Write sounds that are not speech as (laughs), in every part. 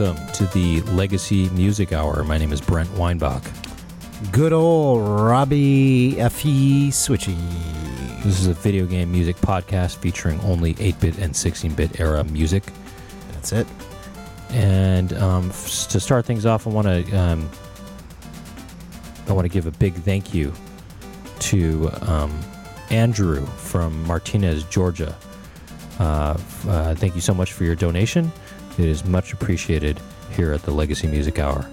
Welcome to the Legacy Music Hour. My name is Brent Weinbach. Good old Robbie Fe Switchy. This is a video game music podcast featuring only 8 bit and 16 bit era music. That's it. And um, f- to start things off, I want to um, I want to give a big thank you to um, Andrew from Martinez, Georgia. Uh, uh, thank you so much for your donation. It is much appreciated here at the Legacy Music Hour.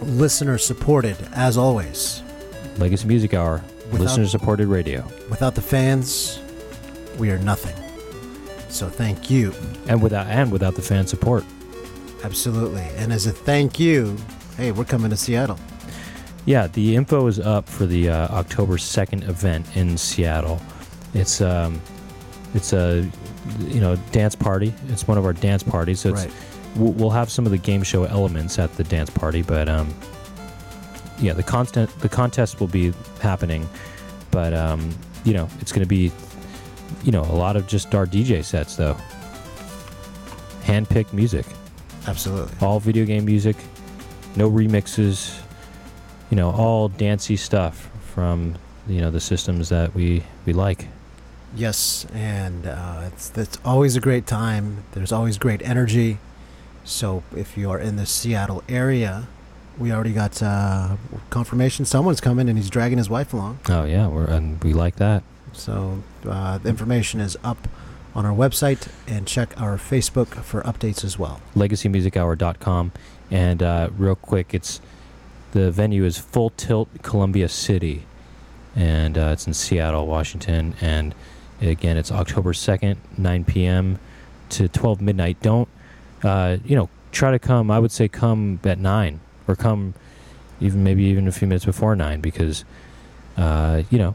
Listener supported, as always. Legacy Music Hour, listener supported radio. Without the fans, we are nothing. So thank you. And without and without the fan support. Absolutely. And as a thank you, hey, we're coming to Seattle. Yeah, the info is up for the uh, October second event in Seattle. It's um, it's a you know dance party. It's one of our dance parties. So it's, right. we'll, we'll have some of the game show elements at the dance party, but um, yeah, the constant the contest will be happening, but um, you know it's going to be you know a lot of just our DJ sets though. Hand-picked music Absolutely. all video game music, no remixes, you know, all dancey stuff from you know the systems that we we like. Yes, and uh, it's it's always a great time. There's always great energy. So if you are in the Seattle area, we already got uh, confirmation someone's coming and he's dragging his wife along. Oh yeah, we're and we like that. So uh, the information is up on our website and check our Facebook for updates as well. LegacyMusicHour.com, and uh, real quick, it's the venue is Full Tilt Columbia City, and uh, it's in Seattle, Washington, and again, it's October second, 9 p.m. to 12 midnight. Don't uh, you know? Try to come. I would say come at nine, or come even maybe even a few minutes before nine, because uh, you know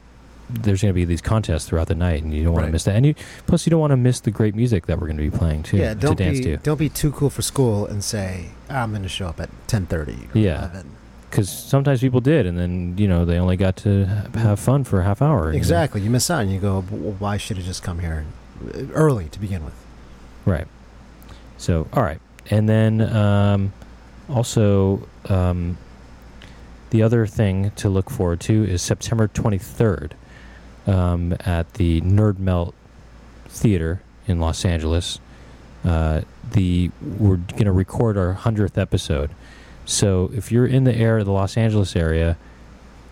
there's going to be these contests throughout the night, and you don't want Right. to miss that. And you, plus, you don't want to miss the great music that we're going to be playing too yeah, don't to dance be to. don't be too cool for school and say "Ah, I'm going to show up at 10:30 or Yeah. 11. Because sometimes people did, and then you know they only got to have fun for a half hour. you know? Exactly. You miss out and you go, "W- why should I just come here uh, early to begin with? Right. So, all right, and then um, also um, the other thing to look forward to is September twenty third um, at the Nerd Melt Theater in Los Angeles. Uh, the we're going to record our hundredth episode. So if you're in the area, the Los Angeles area,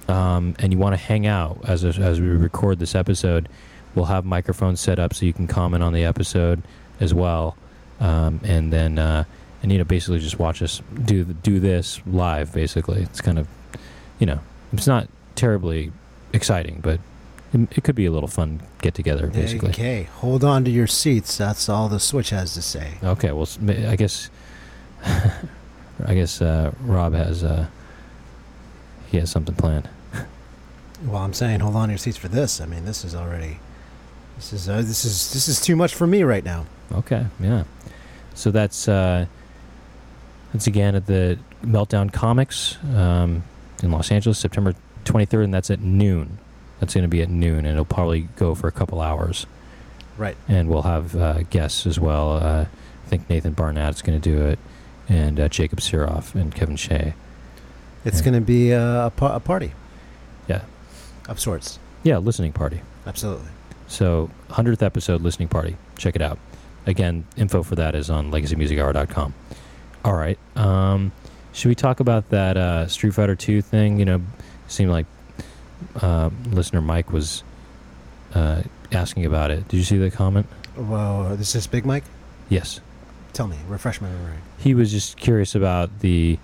um, and you want to hang out as as we record this episode, we'll have microphones set up so you can comment on the episode as well, um, and then uh, and you know basically just watch us do do this live. Basically, it's kind of you know it's not terribly exciting, but it, it could be a little fun get together. Basically, Okay, hold on to your seats. That's all the switch has to say. okay. Well, I guess (laughs) I guess uh, Rob has uh, he has something planned. Well, I'm saying hold on to your seats for this. I mean, this is already this is uh, this is this is too much for me right now. Okay, yeah. So that's uh, that's again at the Meltdown Comics um, in Los Angeles, September 23rd, and that's at noon. That's going to be at noon, and it'll probably go for a couple hours. Right. And we'll have uh, guests as well. Uh, I think Nathan Barnett's going to do it, and uh, Jacob Siroff and Kevin Shea. It's going to be a, a, pa- a party. Yeah. Of sorts. Yeah, listening party. Absolutely. So, 100th episode listening party. Check it out. Again, info for that is on legacymusichour.com. All right. Um, should we talk about that uh, Street Fighter 2 thing? You know, seemed like uh, listener Mike was uh, asking about it. Did you see the comment? Well, this is Big Mike. Yes. Tell me, refresh my memory. He was just curious about the.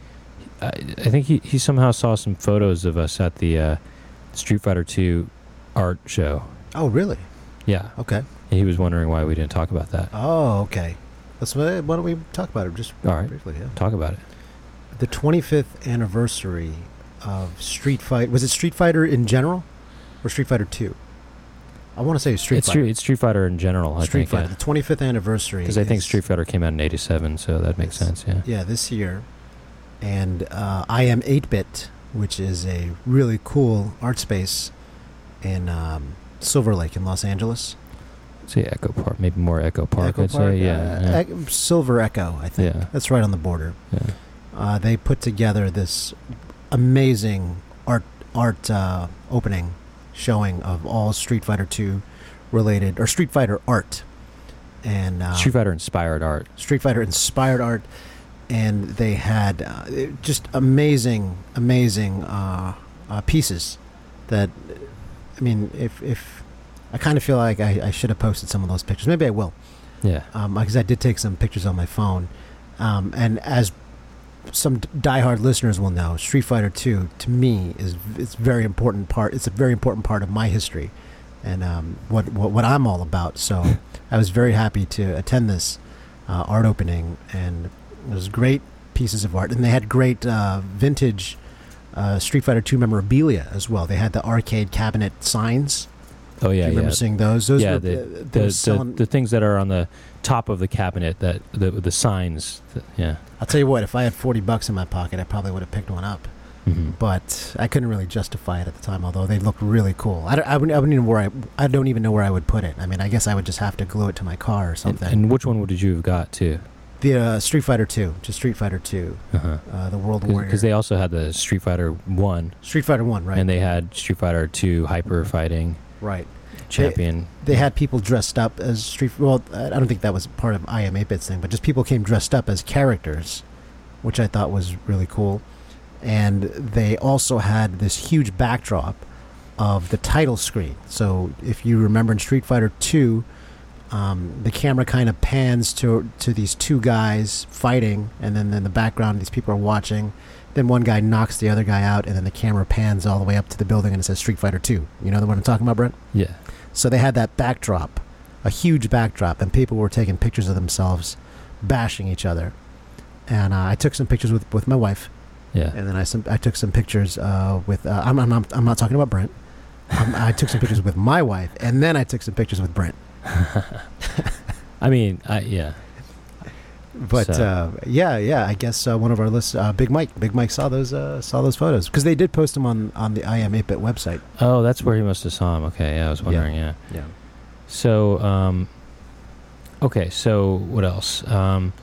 I, I think he, he somehow saw some photos of us at the uh, Street Fighter 2 art show. Oh, really? Yeah. Okay. He was wondering why we didn't talk about that. Oh, okay. Let's why why don't we talk about it just All right. briefly? Yeah. Talk about it. The 25th anniversary of Street Fight. Was it Street Fighter in general, or Street Fighter Two? I want to say Street it's Fighter. Street, it's Street Fighter in general. I Street think Fighter. The 25th anniversary. because I think Street Fighter came out in '87, so that makes sense. Yeah. Yeah, this year. And uh, I am 8 Bit, which is a really cool art space in um, Silver Lake in Los Angeles. say Echo Park, maybe more Echo Park. Echo I'd Park, say, yeah, uh, yeah, Silver Echo, I think. Yeah. That's right on the border. yeah. Uh, they put together this amazing art art uh, opening showing of all Street Fighter 2 related or Street Fighter art and uh, Street Fighter inspired art. Street Fighter inspired art, and they had uh, just amazing, amazing uh, uh, pieces. That I mean, if if I kind of feel like I, I should have posted some of those pictures. Maybe I will, Yeah, because I did take some pictures on my phone. Um, and as some diehard listeners will know, Street Fighter Two to me is it's very important part. It's a very important part of my history, and um, what, what what I'm all about. So (laughs) I was very happy to attend this uh, art opening, and it was great pieces of art, and they had great uh, vintage uh, Street Fighter Two memorabilia as well. They had the arcade cabinet signs. oh Do yeah, you remember yeah. seeing those? Those yeah, were, the, uh, the, the, selling- the things that are on the top of the cabinet that the the signs. that- yeah. I'll tell you what. If I had forty bucks in my pocket, I probably would have picked one up. hmm but I couldn't really justify it at the time. Although they looked really cool. I don't, I wouldn't, I wouldn't even where I, I don't even know where I would put it. I mean, I guess I would just have to glue it to my car or something. and which one did you have got too? the uh, Street Fighter Two, just Street Fighter Two, Uh-huh. uh, the World Warrior. Because they also had the Street Fighter One, Street Fighter One, right? and they had Street Fighter Two Hyper Fighting right. Champion. They had people dressed up as Street. Well, I don't think that was part of I Am 8-Bit's thing, but just people came dressed up as characters, which I thought was really cool. And they also had this huge backdrop of the title screen. So if you remember in Street Fighter Two, um, the camera kind of pans to to these two guys fighting, and then in the background these people are watching. Then one guy knocks the other guy out, and then the camera pans all the way up to the building, and it says Street Fighter Two. You know the one I'm talking about, Brent? yeah. So they had that backdrop, a huge backdrop, and people were taking pictures of themselves bashing each other. And uh, I took some pictures with, with my wife, Yeah. and then I some, I took some pictures uh, with uh, I'm, I'm not I'm not talking about Brent. Um, I took some pictures with my wife, and then I took some pictures with Brent. (laughs) I mean, I, yeah. But So- uh, yeah, yeah, I guess uh, one of our lists, uh, Big Mike, Big Mike saw those uh, saw those photos because they did post them on on the I Am 8-Bit website. Oh, that's where he must have saw him. Okay, yeah, I was wondering. Yeah. Yeah. So, um, okay. So, what else? Um,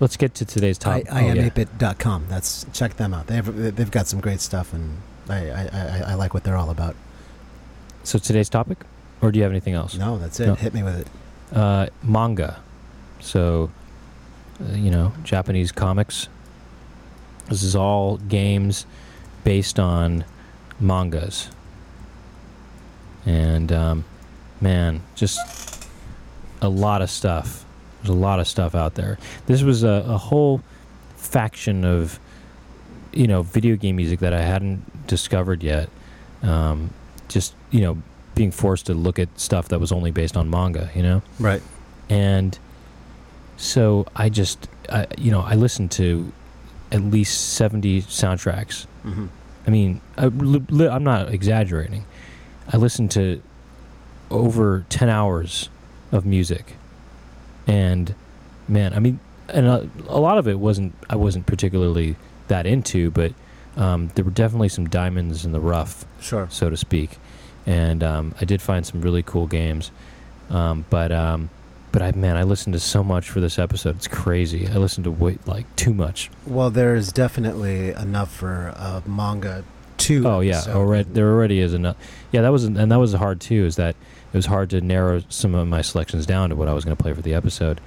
let's get to today's topic. I, I oh, am yeah. 8bit.com. That's check them out. They have they've got some great stuff, and I I, I, I like what they're all about. So today's topic, or do you have anything else? No, that's it. No. Hit me with it. Uh, manga. So, uh, you know, Japanese comics. This is all games based on mangas. And, um, man, just a lot of stuff. There's a lot of stuff out there. This was a, a whole faction of, you know, video game music that I hadn't discovered yet. Um, just, you know, being forced to look at stuff that was only based on manga, you know? Right. and so I just, I, you know, I listened to at least seventy soundtracks. Mm-hmm. I mean, I, li- li- I'm not exaggerating. I listened to over ten hours of music, and man, I mean, and a, a lot of it wasn't I wasn't particularly that into, but um, there were definitely some diamonds in the rough Sure. so to speak. And um, I did find some really cool games. Um, but um, but I man, I listened to so much for this episode. It's crazy. I listened to way, like too much. Well, there's definitely enough for a manga two. Oh yeah, already there already is enough. Yeah, that was and that was hard too. Is that it was hard to narrow some of my selections down to what I was going to play for the episode.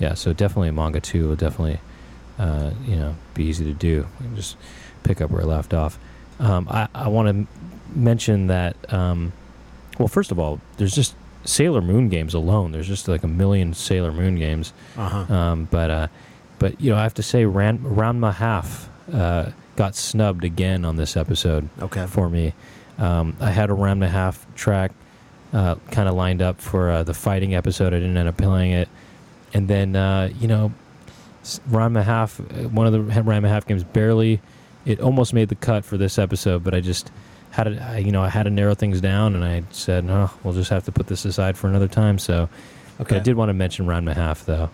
Yeah, so definitely manga two will definitely uh, you know be easy to do. Just pick up where I left off. Um, I I want to mention that. Um, well, first of all, there's just Sailor Moon games alone. There's just like a million Sailor Moon games. Uh-huh. Um, but uh, but you know, I have to say, Ran- Ranma Half uh, got snubbed again on this episode Okay. for me. Um, I had a Ranma Half track uh, kind of lined up for uh, the fighting episode. I didn't end up playing it, and then uh, you know, Ranma Half, uh, one of the Ranma Half games, barely. It almost made the cut for this episode, but I just had to, I- you know, I had to narrow things down, and I said, no, we'll just have to put this aside for another time. So. But I did want to mention Ranma Half though,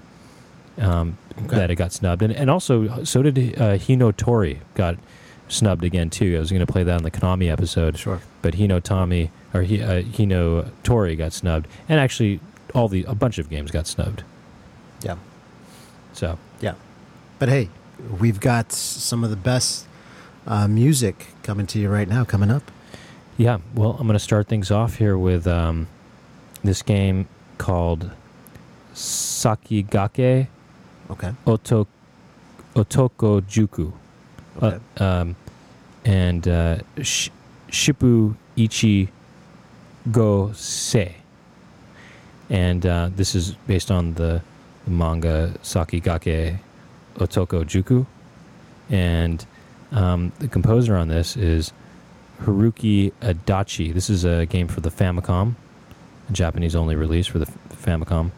um, Okay. that it got snubbed, and and also so did uh, Hino Tori got snubbed again too. I was going to play that in the Konami episode, Sure. but Hino Tommy or he, uh, Hino Tori got snubbed, and actually all the a bunch of games got snubbed. Yeah. So yeah, But hey, we've got some of the best uh, music coming to you right now, coming up. yeah, well, I'm going to start things off here with um, this game called Sakigake Okay. Oto, Otoko Juku. Okay. Uh, um, and uh, sh- Shippu Ichi Go Se. And uh, this is based on the, the manga Sakigake Otoko Juku. And um, the composer on this is Haruki Adachi. This is a game for the Famicom, a Japanese only release for the Famicom.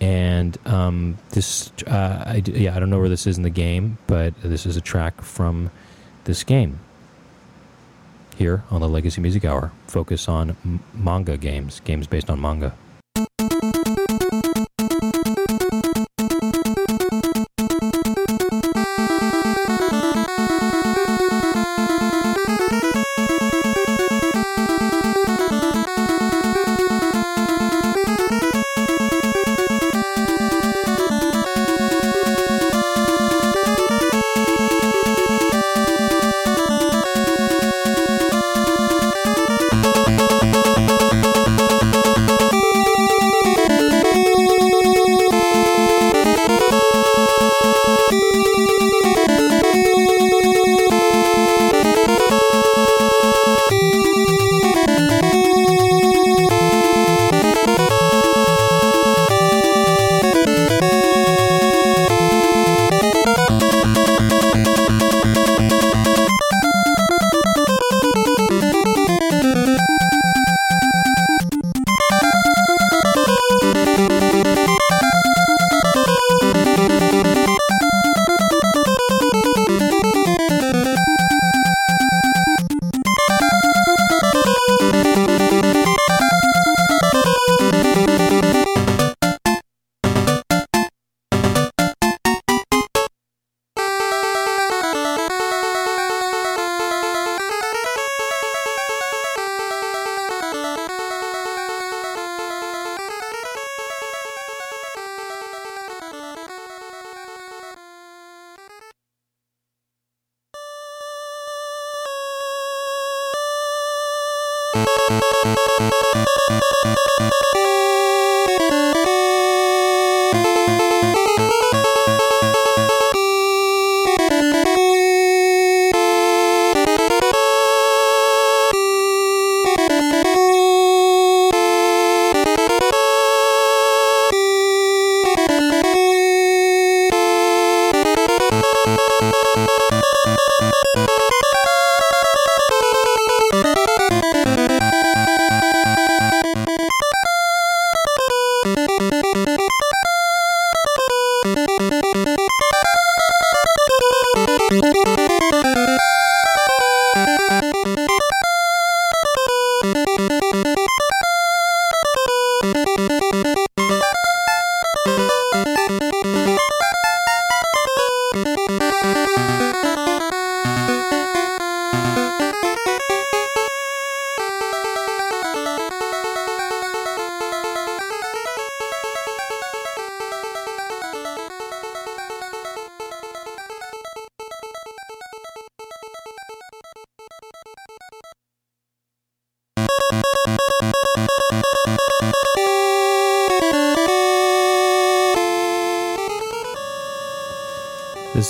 And um, this, uh, I yeah, I don't know where this is in the game, but this is a track from this game. Here on the Legacy Music Hour, focus on m- manga games, games based on manga. This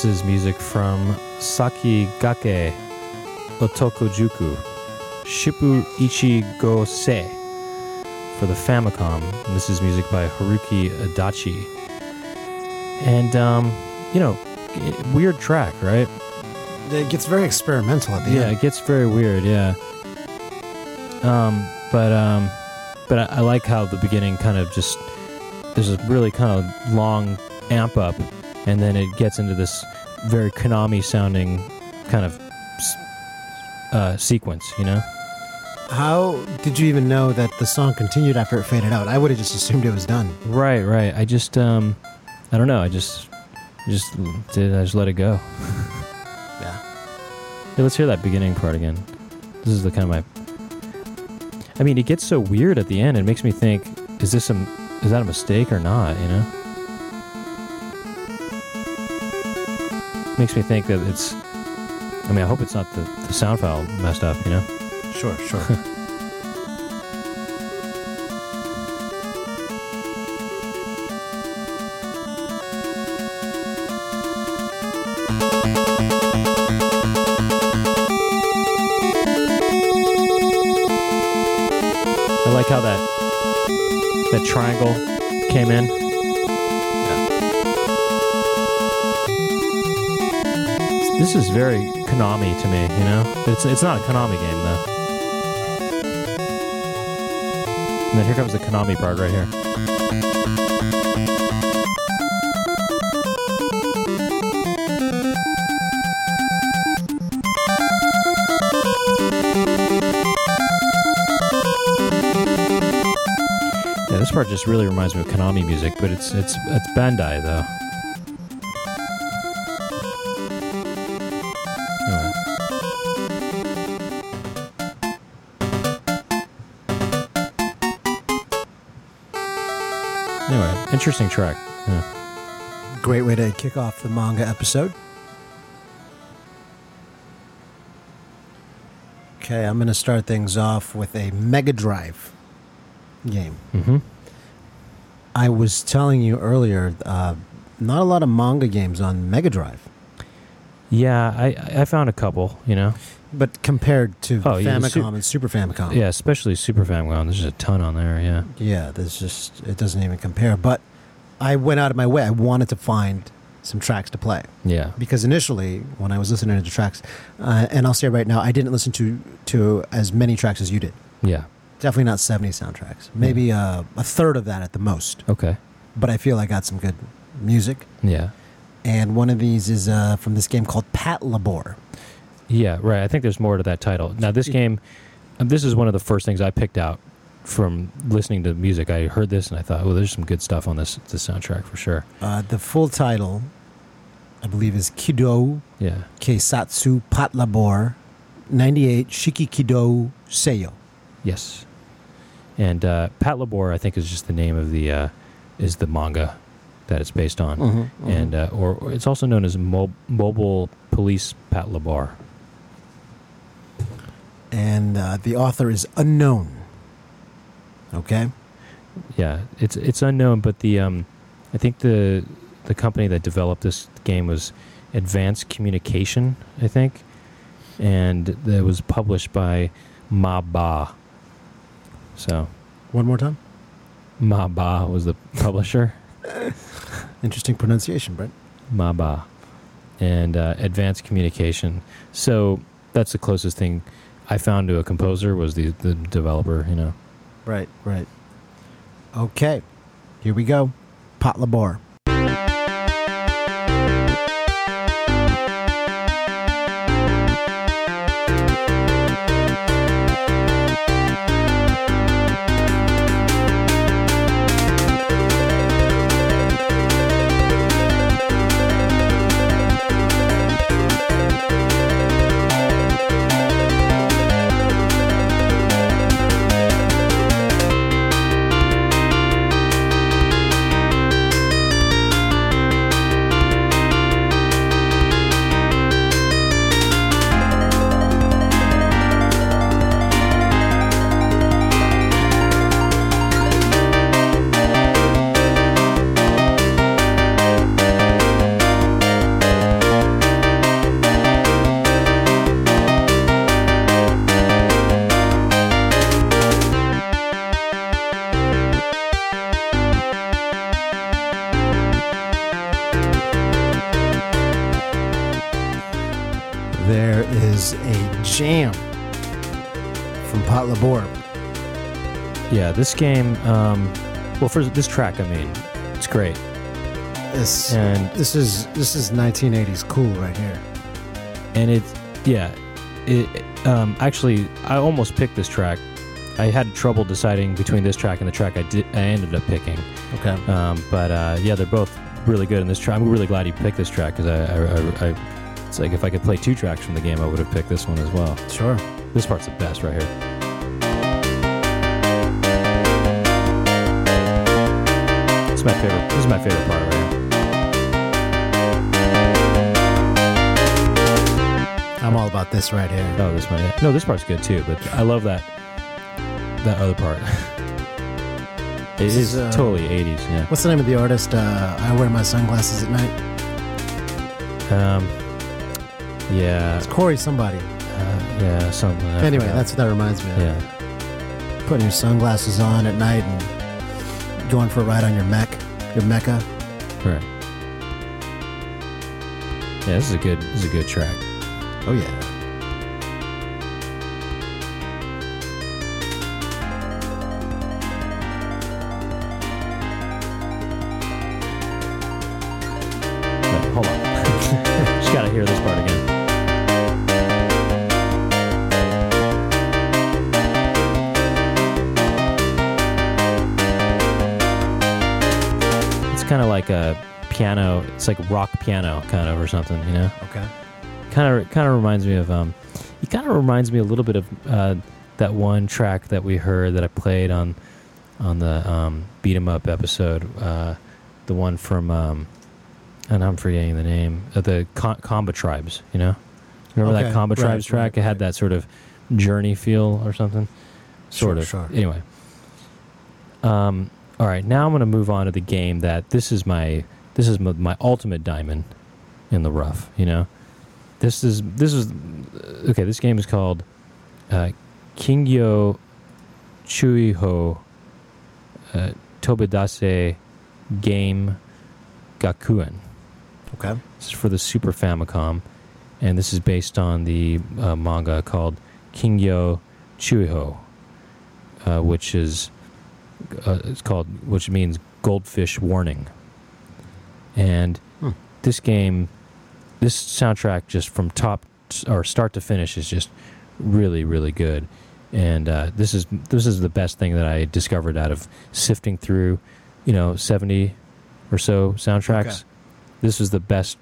is music from Sakigake Otokojuku Shippu Ichi Go Se for the Famicom. And this is music by Haruki Adachi. And, um, you know, weird track, right? It gets very experimental at the yeah, end. it gets very weird. Yeah. Um, but um, but I, I like how the beginning kind of just there's a really kind of long amp up, and then it gets into this very Konami sounding kind of uh, sequence. You know? How did you even know that the song continued after it faded out? I would have just assumed it was done. Right, right. I just um, I don't know. I just just did. I just let it go. (laughs) Yeah. Hey, let's hear that beginning part again. This is the kind of my. I mean, it gets so weird at the end. It makes me think: Is this a is that a mistake or not? You know, makes me think that it's. I mean, I hope it's not the, the sound file messed up. You know. Sure, sure. (laughs) I like how that that triangle came in. Is very Konami to me, you know. It's it's not a Konami game though. And then here comes the Konami part right here. Yeah, this part just really reminds me of Konami music, but it's it's it's Bandai though. Interesting track. Yeah. Great way to kick off the manga episode. Okay, I'm going to start things off with a Mega Drive game. Mm-hmm. I was telling you earlier, uh, not a lot of manga games on Mega Drive, Yeah, I I found a couple. You know. but compared to Oh, yeah, Famicom Su- and Super Famicom, Yeah, especially Super Famicom. There's a ton on there. Yeah. yeah, there's just it doesn't even compare. But I went out of my way. I wanted to find some tracks to play Yeah. because initially, when I was listening to the tracks, uh, and I'll say right now, I didn't listen to to as many tracks as you did. Yeah. Definitely not 70 soundtracks. Maybe uh, a third of that at the most. Okay. But I feel I got some good music. Yeah. And one of these is uh, from this game called Patlabor. Yeah, right. I think there's more to that title. Now, this game, this is one of the first things I picked out from listening to music. I heard this and I thought, oh, there's some good stuff on this this soundtrack for sure. Uh, the full title, I believe, is Kido Yeah. Keisatsu Patlabor 98 Shiki Kido Seiyo. Yes. And uh, Patlabor, I think, is just the name of the uh, is the manga that it's based on, Mm-hmm, and uh, or, or it's also known as Mo- Mobile Police Patlabor. and uh, the author is unknown. Okay? Yeah, it's it's unknown, but the um, I think the the company that developed this game was Advanced Communication, I think, and it was published by Maba. So One more time. Maba was the publisher. (laughs) Interesting pronunciation, Brent. Maba, and uh, Advanced Communication. So that's the closest thing I found to a composer was the the developer. You know. Right, right. Okay, here we go. Patlabor. This game. Um, well, for this track. I mean, it's great, This, and this is this is 1980s cool right here. and it's yeah. It um, actually, I almost picked this track. I had trouble deciding between this track and the track I did. I ended up picking. Okay. Um, but uh, yeah, they're both really good in this track. I'm really glad you picked this track because I, I, I, I, it's like if I could play two tracks from the game, I would have picked this one as well. Sure. This part's the best right here. My favorite. This is my favorite part right here. I'm all about this right here. Oh, this one. No, this part's good too. But I love that that other part. (laughs) it This is is, uh, totally 80s. Yeah. What's the name of the artist? Uh, I wear my sunglasses at night. Um. Yeah. It's Corey somebody. Uh, yeah. Something. Anyway, that's what that reminds me of. yeah. Putting your sunglasses on at night and going for a ride on your mech, your mecha. Right. Yeah. This is a good. This is a good track. Oh yeah. It's like rock piano, kind of, or something. You know, Okay. kind of, kind of reminds me of. Um, it kind of reminds me a little bit of uh, that one track that we heard that I played on, on the um, beat 'em up episode. Uh, the one from. Um, and I'm forgetting the name of the Con- Combatribes. You know, remember that Okay, Comba right, Tribes track? right, it had right. that sort of journey feel or something. Sort Sure, of. sure. Anyway. Um. All right. Now I'm going to move on to the game that this is my this is my, my ultimate diamond in the rough. You know, this is this is okay. This game is called uh, Kingyo Chuiho uh, Tobidase Game Gakuen. Okay. This is for the Super Famicom, and this is based on the uh, manga called Kingyo Chuiho, uh, which is uh, it's called which means Goldfish Warning. And Hmm. this game, this soundtrack, just from top or start to finish, is just really really good. And uh, this is this is the best thing that I discovered out of sifting through, you know, seventy or so soundtracks Okay. this is the best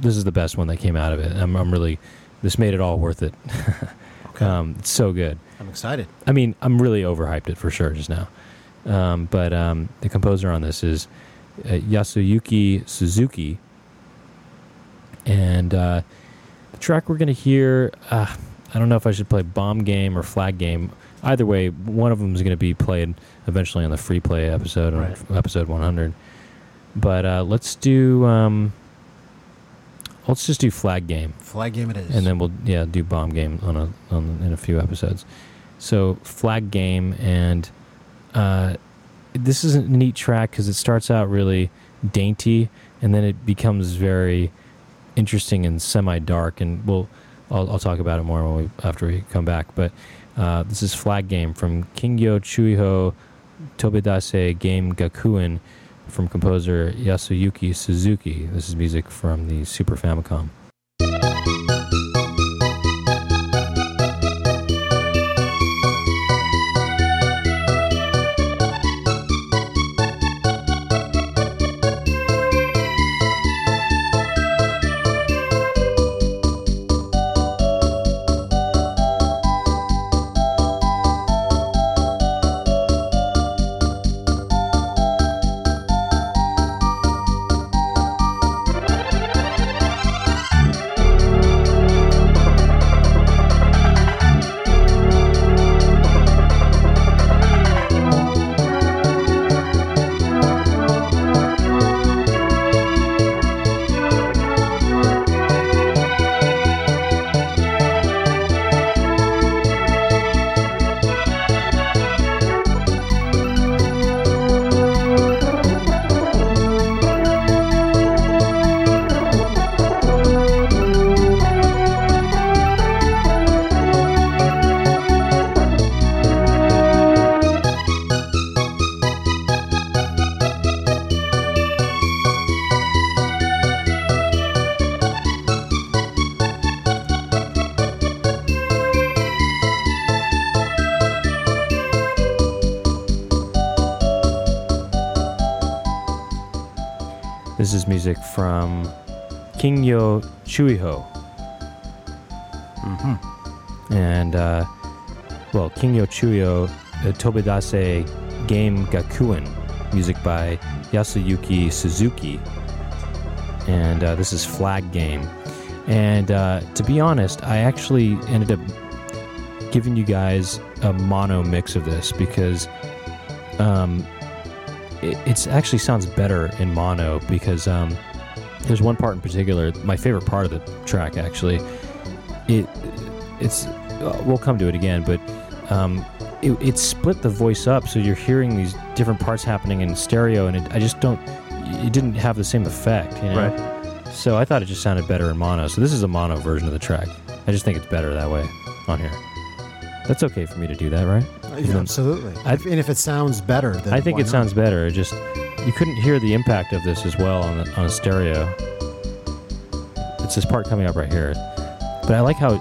this is the best one that came out of it i'm, I'm really this made it all worth it (laughs) Okay. um, it's so good I'm excited. i mean i'm really overhyped it for sure just now um, but um, the composer on this is uh, yasuyuki suzuki and uh, the track we're going to hear uh, i don't know if i should play bomb game or flag game either way one of them is going to be played eventually on the free play episode on Right. episode 100 but uh, let's do um, let's just do flag game Flag game it is. and then we'll yeah do bomb game on a on in a few episodes. So flag game and uh, this is a neat track because it starts out really dainty and then it becomes very interesting and semi dark and we'll I'll, I'll talk about it more when we after we come back. But uh, this is flag game from Kingyo Chuiho Tobidase Game Gakuen from composer Yasuyuki Suzuki. This is music from the Super Famicom. Chuiho uh, Tobidase Game Gakuen music by Yasuyuki Suzuki. And uh, this is Flag Game. And uh, to be honest, I actually ended up giving you guys a mono mix of this because um, it actually sounds better in mono because um, there's one part in particular, my favorite part of the track actually. It it's uh, we'll come to it again, but um, it, it split the voice up, so you're hearing these different parts happening in stereo, and it, I just don't. It didn't have the same effect, you know. Right. So I thought it just sounded better in mono. So this is a mono version of the track. I just think it's better that way on here. That's okay for me to do that, right? Yeah, absolutely. I- and if it sounds better, then I think why it not? sounds better. It just you couldn't hear the impact of this as well on the, on a stereo. It's this part coming up right here, but I like how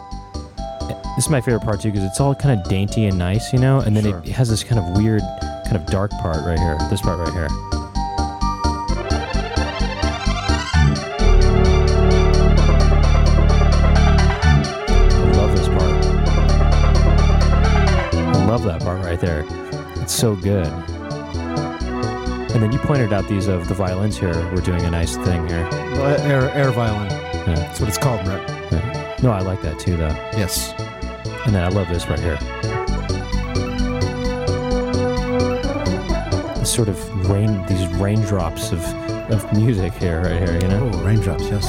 this is my favorite part too because it's all kind of dainty and nice, you know, and then Sure. it has this kind of weird, kind of dark part right here. This part right here. I love this part. I love that part right there. It's so good. And then you pointed out these of the violins here. We're doing a nice thing here. Well, air, air violin. Yeah. That's what it's called, Brett. Yeah. No, I like that too, though. Yes. And then I love this right here. This sort of rain, these raindrops of, of music here, right here, you know? Oh, raindrops. Yes.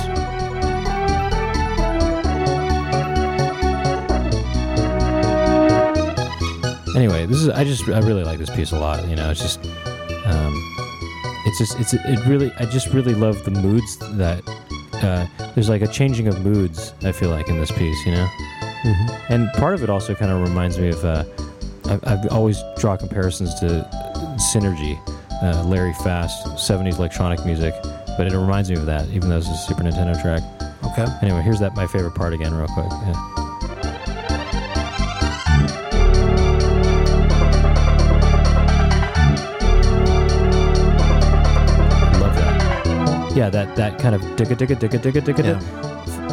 Anyway, this is, I just, I really like this piece a lot, you know? It's just, um, it's just, it's, it really, I just really love the moods that, uh, there's like a changing of moods, I feel like, in this piece, you know? Mm-hmm. And part of it also kind of reminds me of, uh, I, I always draw comparisons to Synergy, uh, Larry Fast, 70s electronic music, but it reminds me of that, even though it's a Super Nintendo track. Okay. Anyway, here's that my favorite part again, real quick. Yeah. Love that. Yeah, that that kind of digga digga digga digga digga. Yeah.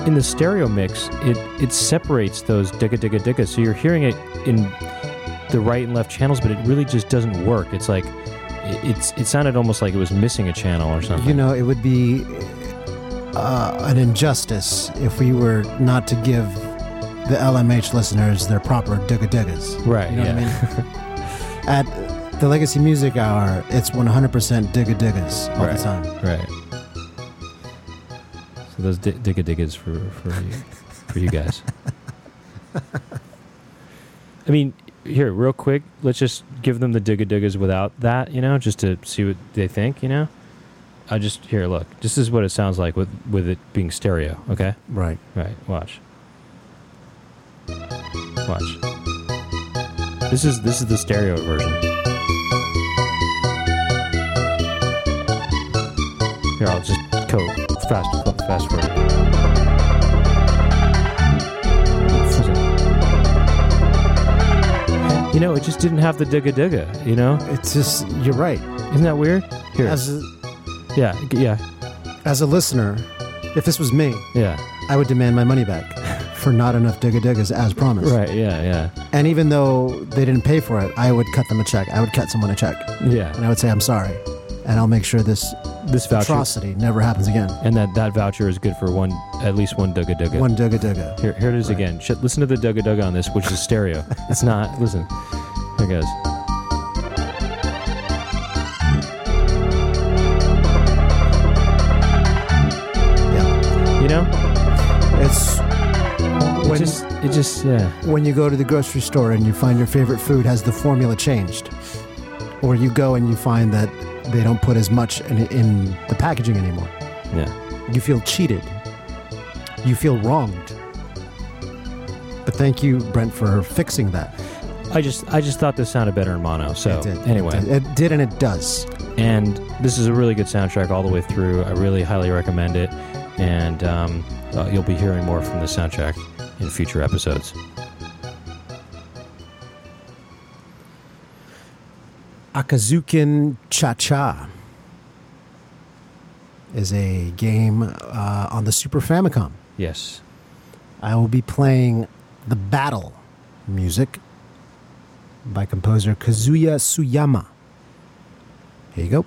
In the stereo mix, it it separates those digga digga digga, so you're hearing it in the right and left channels, but it really just doesn't work. It's like it, it's it sounded almost like it was missing a channel or something. You know, it would be uh, an injustice if we were not to give the LMH listeners their proper digga diggas. right? You know yeah. what I mean? (laughs) At the Legacy Music Hour, it's 100% digga diggas all Right. the time. Right. So those di- digga diggas for for you, for you guys. I mean, here, real quick, let's just give them the digga diggas without that, you know, just to see what they think, you know. I just here, look. This is what it sounds like with with it being stereo. Okay, Right. right. Watch. Watch. This is this is the stereo version. Here, I'll just go fast, fast forward. You know, it just didn't have the digga digga. You know, It's just, you're right. isn't that weird? Here, As a, yeah, yeah, as a listener, if this was me, yeah. I would demand my money back for not enough digga diggas as promised. Right, yeah, yeah, And even though they didn't pay for it, I would cut them a check. I would cut someone a check. yeah. And I would say, I'm sorry. And I'll make sure this This voucher, atrocity never happens again. and that that voucher is good for one, at least one digga digga. One digga digga. Here, here it is again. Sh- listen to the Dugga Dugga on this, which is stereo. (laughs) it's not. Listen. Here it goes. Yeah. You know, It's it when, just, it just, yeah, when you go to the grocery store and you find your favorite food has the formula changed. Or you go and you find that they don't put as much in, in the packaging anymore. yeah. You feel cheated. You feel wronged. But thank you, Brent, for fixing that. I just, I just thought this sounded better in mono. So it did. anyway, It did, it did and it does. and this is a really good soundtrack all the way through. I really highly recommend it, and um, uh, you'll be hearing more from the soundtrack in future episodes. Akazukin Cha Cha is a game uh, on the Super Famicom. Yes. I will be playing the battle music by composer Kazuya Suyama. Here you go.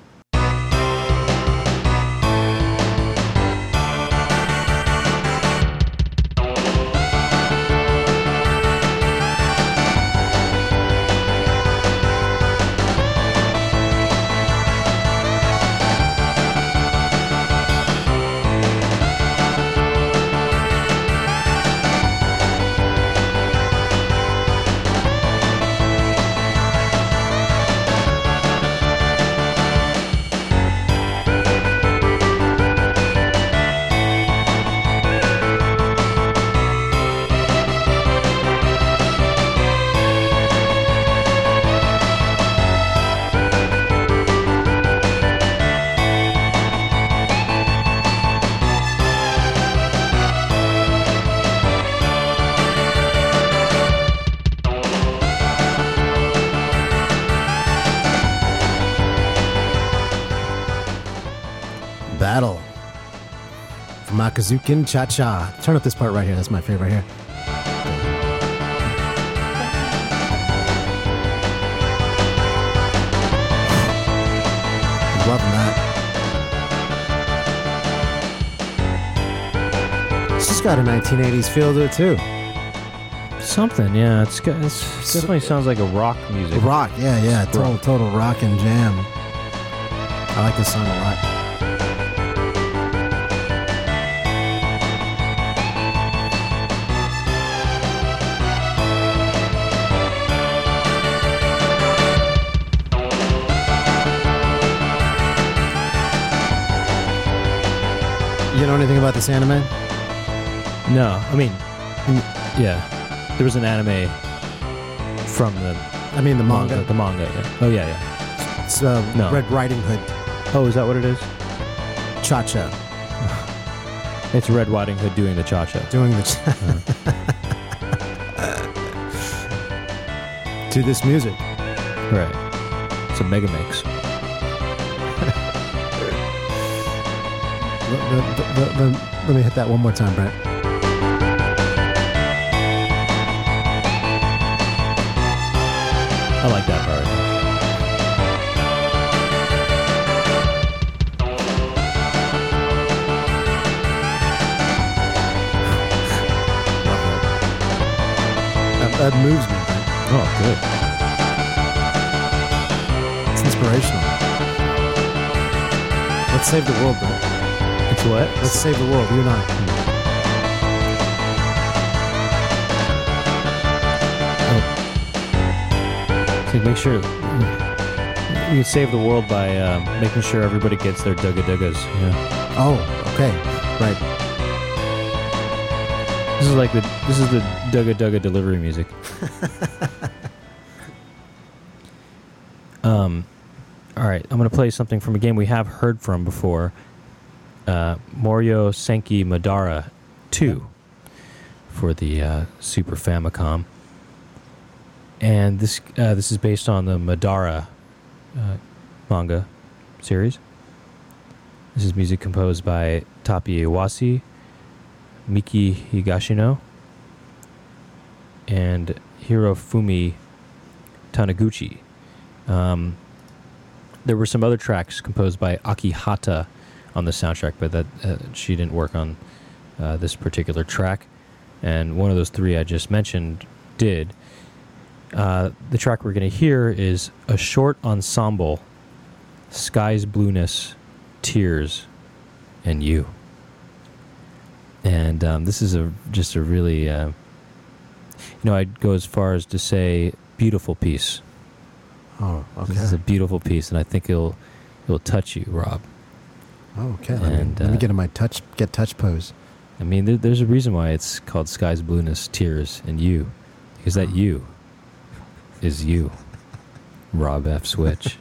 From Cha Cha. Turn up this part right here. That's my favorite here. Loving that. This has got a 1980s feel to it too. Something, yeah. It's, got, it's definitely sounds like a rock music. Rock, yeah, yeah. Rock. Total, total rock and jam. I like this song a lot. Anything about this anime? No, I mean, yeah. There was an anime from the I mean the manga. The manga, yeah. Oh, yeah, yeah. It's uh, No. Red Riding Hood, Oh, is that what it is? Cha Cha, (laughs) It's Red Riding Hood doing the cha cha. doing the cha. (laughs) to this music. Right. It's a mega mix. Let, let- let- let- let me hit that one more time, Brent. I like that part. That. That, that moves me, Oh, good. It's inspirational. Let's save the world, Brent. What? Let's save the world, you and I. So make sure you save the world by um, making sure everybody gets their dugga duggas. Yeah. Oh, okay. Right. This is like the this is the dugga dugga delivery music. (laughs) um, all right, I'm gonna play something from a game we have heard from before. Uh, Moryo Senki Madara 2 for the uh, Super Famicom, and this uh, this is based on the Madara uh, manga series. This is music composed by Tappi Iwase, Miki Higashino, and Hirofumi Taniguchi. Um, there were some other tracks composed by Akihata on the soundtrack, but that uh, she didn't work on uh, this particular track. And one of those three I just mentioned did. Uh, the track we're going to hear is a short ensemble, Sky's Blueness, Tears, and You and um, this is a just a really uh, you know I'd go as far as to say beautiful piece. Oh, okay. This is a beautiful piece, and I think it'll it'll touch you, Rob. Oh, okay. Let, me, let me uh, get in my touch get touch pose. I mean, there, there's a reason why it's called Sky's Blueness, Tears, and You, because that you is you, Rob F. Switch.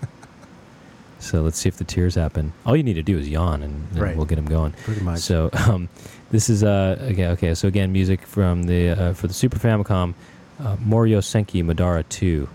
(laughs) so let's see if the tears happen. All you need to do is yawn, and, and Right. we'll get them going. Pretty much. So um, this is uh okay okay so again music from the uh, for the Super Famicom, uh, Moryo Senki Madara two.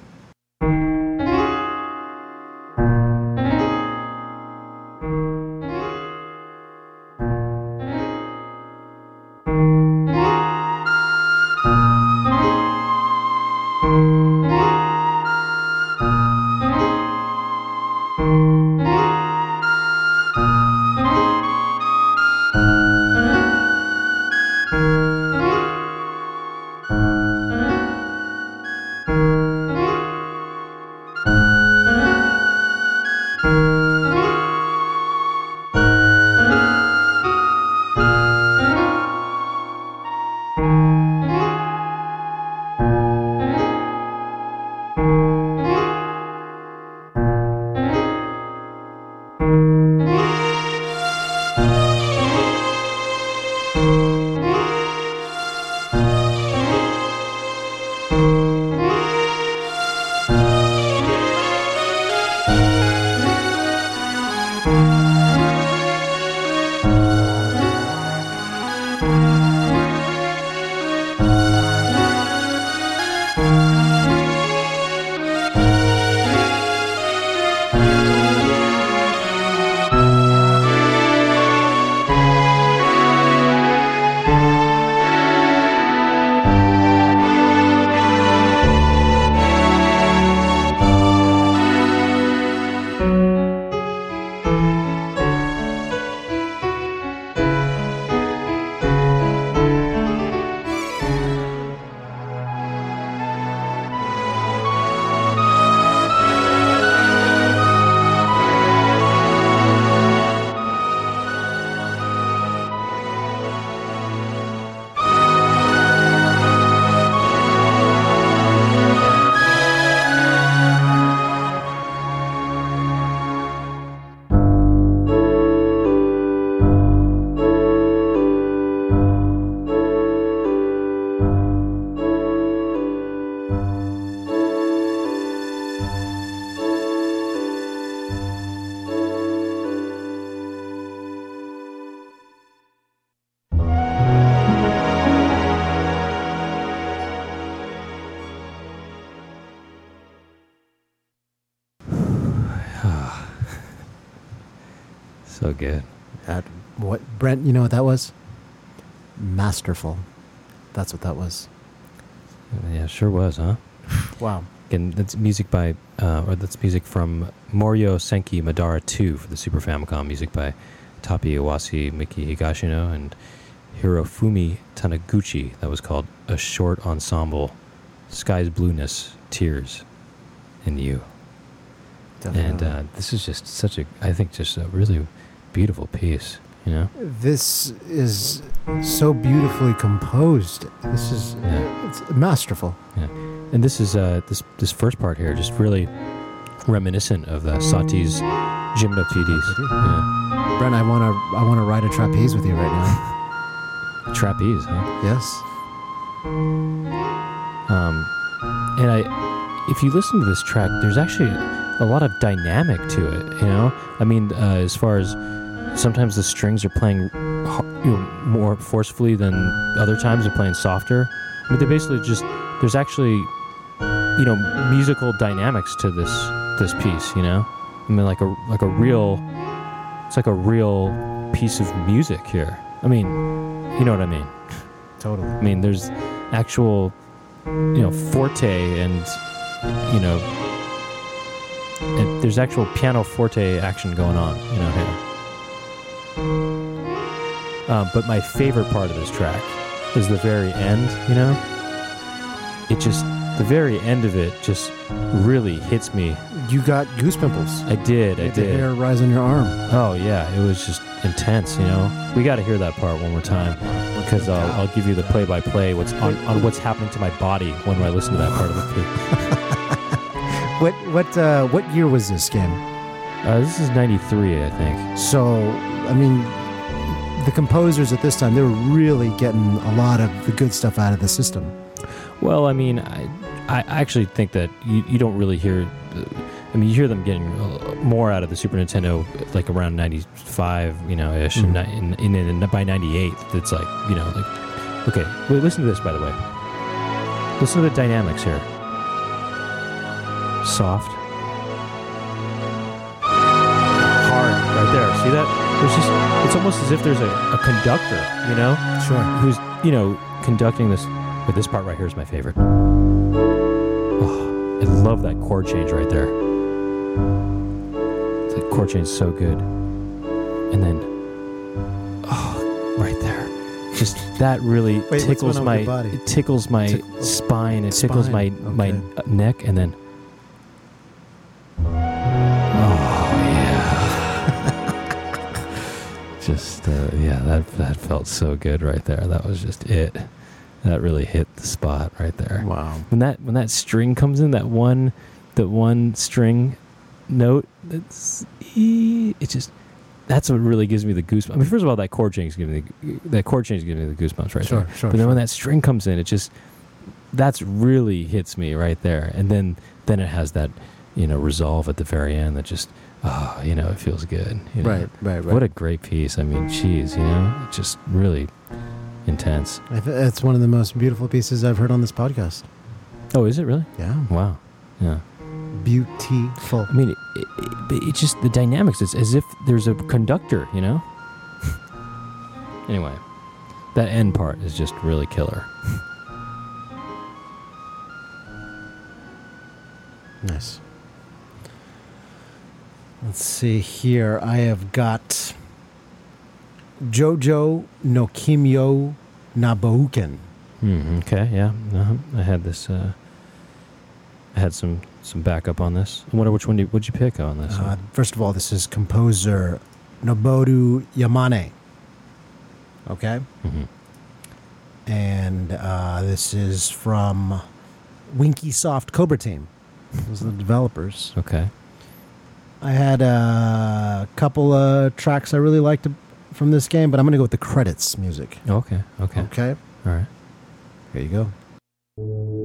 Brent? You know what that was? Masterful. That's what that was. Yeah, sure was, huh? (laughs) Wow. And that's music by, uh, or that's music from Moryo Senki Madara 2 for the Super Famicom. Music by Tappi Iwase, Miki Higashino, and Hirofumi Taniguchi. That was called A Short Ensemble, Sky's Blueness, Tears, and You. And uh, this is just such a, I think, just a really beautiful piece, you know? this is so beautifully composed. This is Yeah. it's masterful. And this is, uh, this, this first part here, just really reminiscent of the Satie's Gymnopédies. Yeah. Brent, I wanna I wanna ride a trapeze with you right now. (laughs) Trapeze, huh? Yes. Um, and I, if you listen to this track, there's actually a lot of dynamic to it. You know, I mean, uh, as far as sometimes the strings are playing you know, more forcefully than other times they're playing softer. Mean, they basically just there's actually you know musical dynamics to this this piece. You know, I mean, like a like a real it's like a real piece of music here. I mean, you know what I mean. Totally. I mean, there's actual, you know, forte and, you know, and there's actual piano forte action going on, you know, here. Um, but my favorite part of this track is the very end, you know? It just, the very end of it just really hits me. You got goose pimples. I did, I Made the did. hair rise on your arm. Oh, yeah, it was just intense, you know? We got to hear that part one more time because I'll, I'll give you the play-by-play what's on, on what's happening to my body when I listen to that part of the piece. (laughs) What what uh, what year was this game? Uh, this is '93, I think. So, I mean, the composers at this time they were really getting a lot of the good stuff out of the system. Well, I mean, I, I actually think that you, you don't really hear. I mean, you hear them getting uh, more out of the Super Nintendo, like around '95, you know, ish, Mhm. and, in, in, in, by '98, it's like, you know, like, okay. Wait, listen to this, by the way. Listen to the dynamics here. Soft, hard, right there. See that? There's just. It's almost as if there's a, a conductor, you know, Sure. who's you know conducting this. But this part right here is my favorite. Oh, I love that chord change right there. The chord change is so good. And then, oh, right there, just that really Wait, tickles my body? it tickles my Tickles- spine. It tickles my Spine, my okay. uh, neck, and then. Just uh, yeah, that that felt so good right there. That was just it. That really hit the spot right there. Wow. When that when that string comes in, that one, that one string note, that's it just. That's what really gives me the goosebumps. I mean, first of all, that chord change gives me the, that chord change gives me the goosebumps right Sure, there. sure. But then sure. when that string comes in, it just that's really hits me right there. And then then it has that you know resolve at the very end that just oh you know it feels good. You know? right, right, right. What a great piece. I mean, geez, you know, it's just really intense. I th- It's one of the most beautiful pieces I've heard on this podcast. Oh, is it really? Yeah. Wow. Yeah. Beautiful. I mean, it, it, but it just the dynamics. It's as if there's a conductor. You know. (laughs) anyway, that end part is just really killer. Nice. Let's see here. I have got Jojo no Kimyo na Boken. Hmm, okay, yeah. Uh-huh. I had this. Uh, I had some some backup on this. I wonder which one would you pick on this? Uh, first of all, this is composer Noboru Yamane. Okay? hmm And uh, this is from Winky Soft Cobra Team. Those are the developers. Okay. I had a couple of tracks I really liked from this game, but I'm going to go with the credits music. Okay. Okay. Okay? All right. Here you go.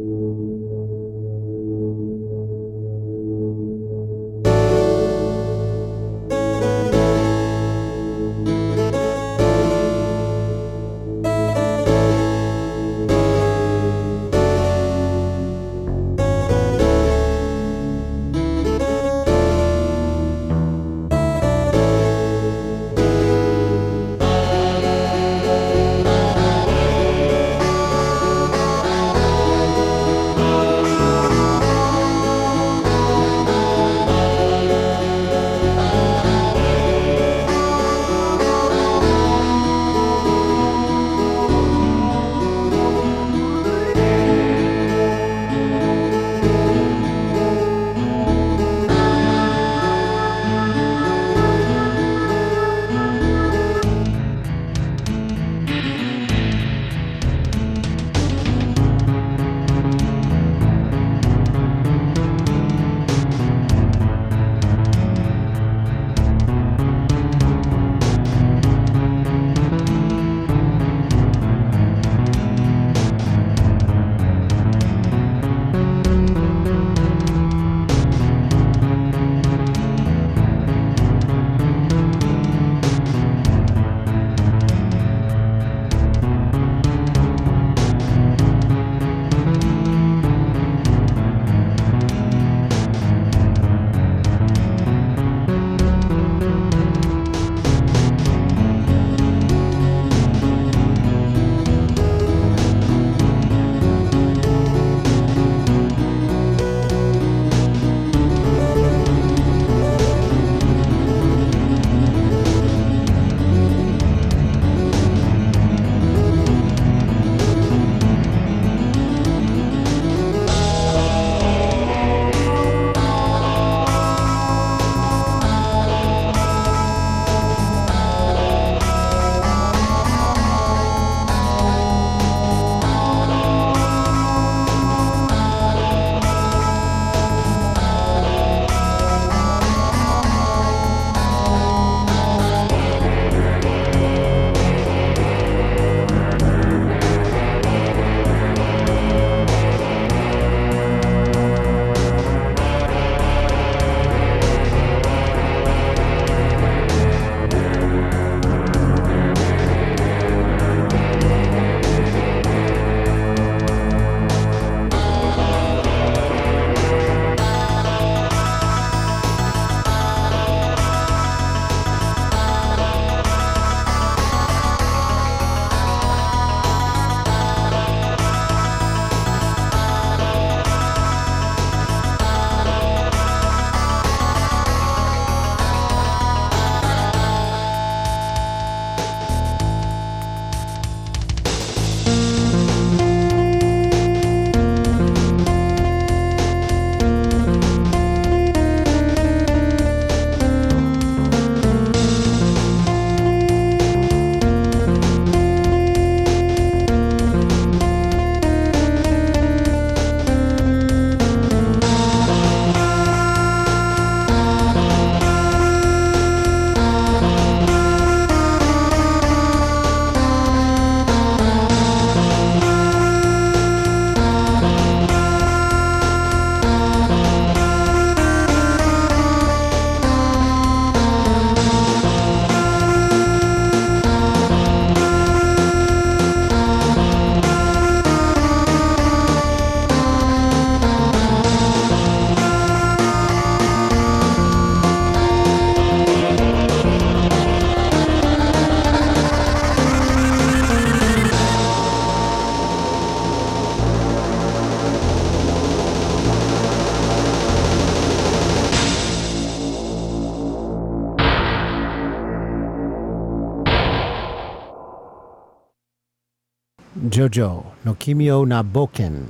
Jojo no Kimyo na Boken.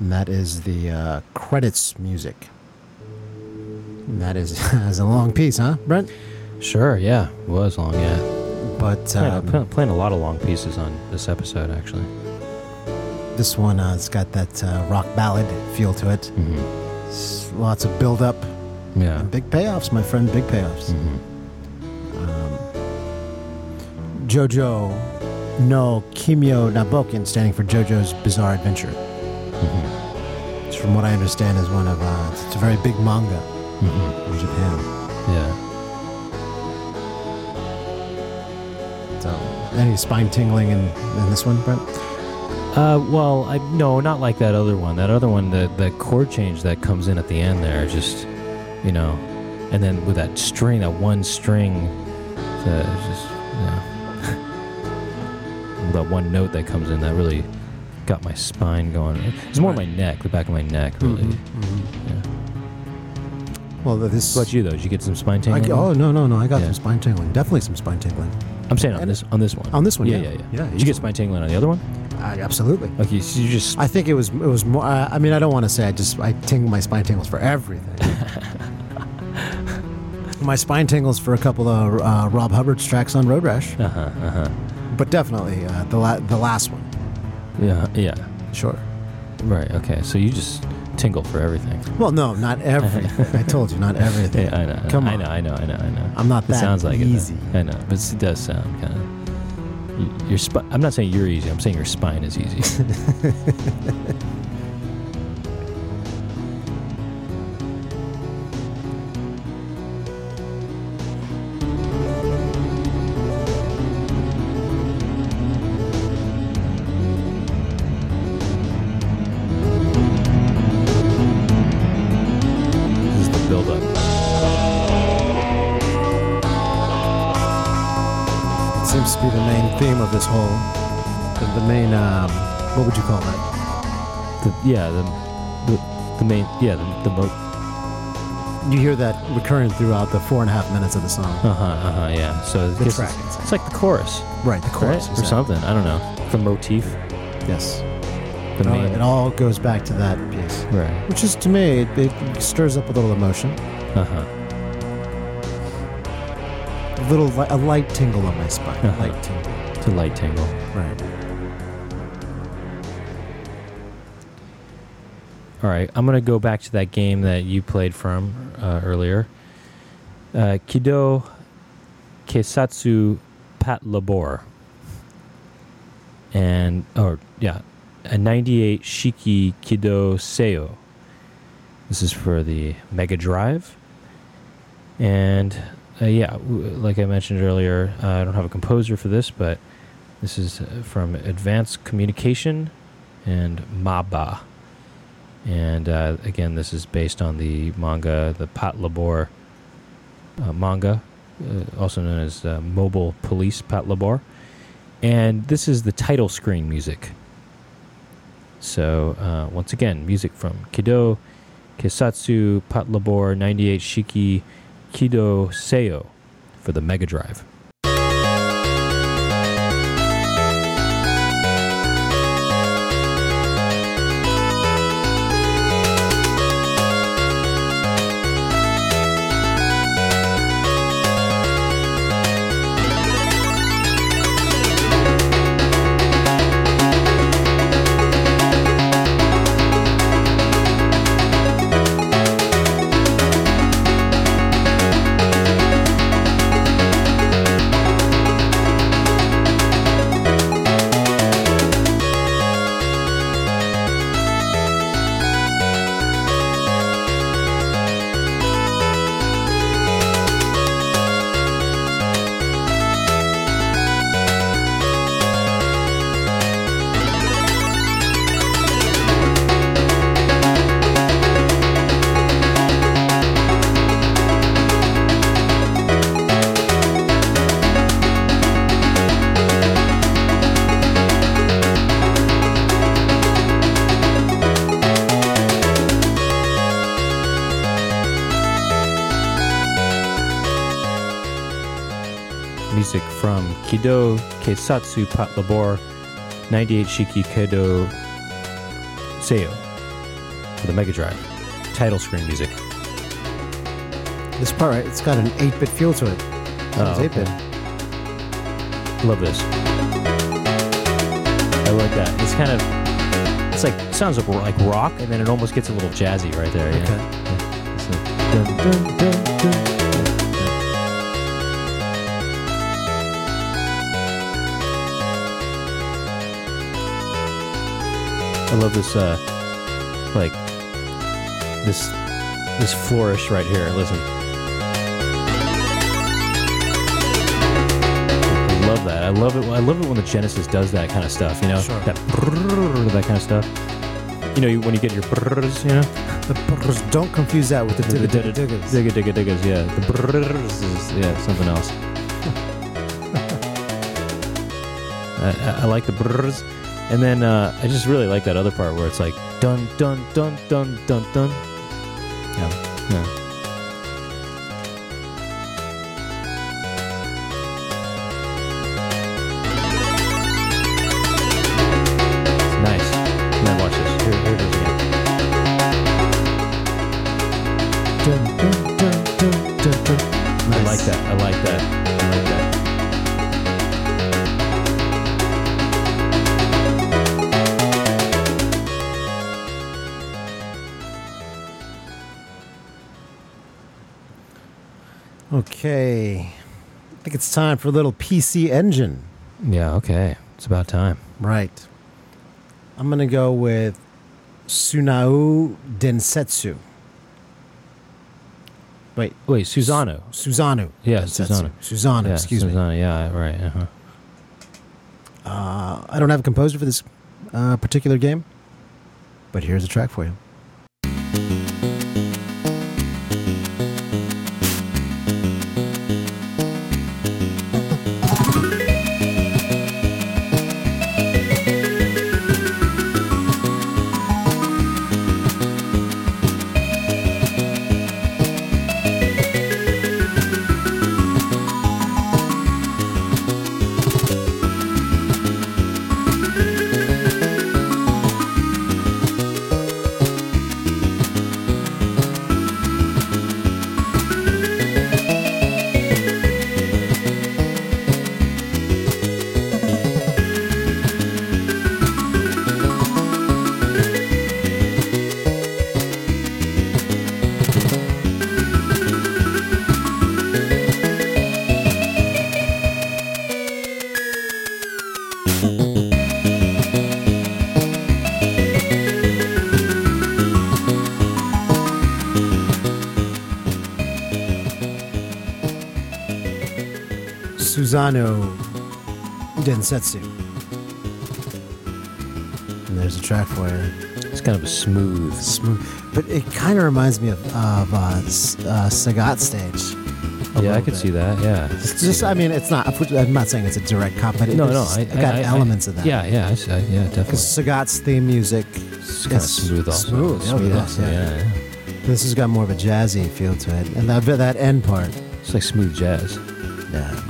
And that is the uh, credits music. And that is, (laughs) is a long piece, huh, Brent? Sure, yeah, it was long, yeah. But Playing, um, playing, playing a lot of long pieces on this episode, actually. this one uh, has got that uh, rock ballad feel to it. hmm Lots of build up Yeah. and big payoffs, my friend, big payoffs. hmm Um, Jojo no Kimyo na Boken, standing for Jojo's Bizarre Adventure. hmm Which, from what I understand, is one of uh, it's a very big manga hmm in Japan. Yeah. So, any spine tingling in, in this one, Brent? Uh, well, I no, not like that other one. That other one, the the chord change that comes in at the end there, just you know, and then with that string, that one string, the just that one note that comes in, that really got my spine going. It's more my neck, the back of my neck, really. Mm-hmm. Yeah. Well, this. What about you though? Did you get some spine I, tingling? oh no no no! I got Yeah. some spine tingling. Definitely some spine tingling I'm saying on and- this on this one. on this one. yeah, Yeah, yeah, yeah. yeah. Did you get spine tingling on the other one? I, absolutely. Okay, so you just I think it was it was more. Uh, I mean, I don't want to say I just I tingle my spine tingles for everything. (laughs) my spine tingles for a couple of uh, Rob Hubbard's tracks on Road Rash, uh huh, uh huh. But definitely uh, the la- the last one. Yeah, yeah. Sure. Right. Okay. So you just tingle for everything. Well, no, not everything. I told you, not (laughs) everything. Yeah, I know. Come I on. know. I know. I know. I know. I'm not It that sounds like easy. it. though. I know, but it does sound kind of. Your spi- I'm not saying you're easy. I'm saying your spine is easy. (laughs) of this whole. The, the main. Um, what would you call that? The, yeah. The, the the main. Yeah. The, the mo- You hear that recurring throughout the four and a half minutes of the song. Uh huh. Uh huh. Yeah. So The this track. is, it's like the chorus, Right, the chorus. right? or something. I don't know. The motif. Yes. The It all, main. it all goes back to that piece. Right. Which is, to me, it, it stirs up a little emotion. Uh huh. A little, li- a light tingle on my spine. Uh-huh. Light tingle. To light tangle. Right. All right, I'm gonna go back to that game that you played from uh, earlier. Uh, Kido Keisatsu Pat Labor. And or yeah, a 98 Shiki Kido Seyo. This is for the Mega Drive. And uh, yeah, like I mentioned earlier, uh, I don't have a composer for this, but this is uh, from Advanced Communication and Maba. And uh, again, this is based on the manga, the Patlabor uh, manga, uh, also known as uh, Mobile Police Patlabor. And this is the title screen music. So, uh, once again, music from Kido, Keisatsu, Pat Labor, 98 Shiki, Kido Seyo for the Mega Drive. Music from Kido Keisatsu Patlabor 98 Shiki Kido Seyo for the Mega Drive. Title screen music. This part, right, it's got an 8 bit feel to it. Oh, It's 8-bit. Love this. I like that. It's kind of, it's like, sounds like, rock, and then it almost gets a little jazzy right there. Okay. Yeah. It's like dun, dun, dun, dun. I love this, uh, like, this, this flourish right here. Listen. I love that. I love it. I love it when the Genesis does that kind of stuff. You know, Sure. that brrrr, that kind of stuff. You know, you, when you get your brrrs, you know, The brrrs, don't confuse that with the- digga digga diggas. digga digga diggas. Yeah, the brrrs is yeah something else. I, I, I like the brrrs, and then uh, I just really like that other part where it's like dun dun dun dun dun dun. Yeah, yeah. Time for a little PC Engine. Yeah, okay. It's about time. Right. I'm going to go with Sunao Densetsu. Wait, Wait, Susano. Susano. Yeah, Densetsu. Susano. Yeah, excuse me. Susano. Yeah, right. Uh-huh. Uh, I don't have a composer for this uh, particular game, but here's a track for you. Susano Densetsu. And there's a track for you. It's kind of a smooth. Smooth. But it kind of reminds me of, of uh, S- uh, Sagat stage. a Yeah, I little could bit. see that. Yeah. It's just, I mean, it's not, I'm not saying it's a direct cop, but it, no, no. it's- I, it got I- I- elements of that. Yeah, yeah, I, s- I- yeah, definitely. Because Sagat's theme music, It's kind of smooth also. smooth, oh, smooth yeah, also. yeah. Yeah. yeah. this has got more of a jazzy feel to it. And that, that end part, It's like smooth jazz. yeah.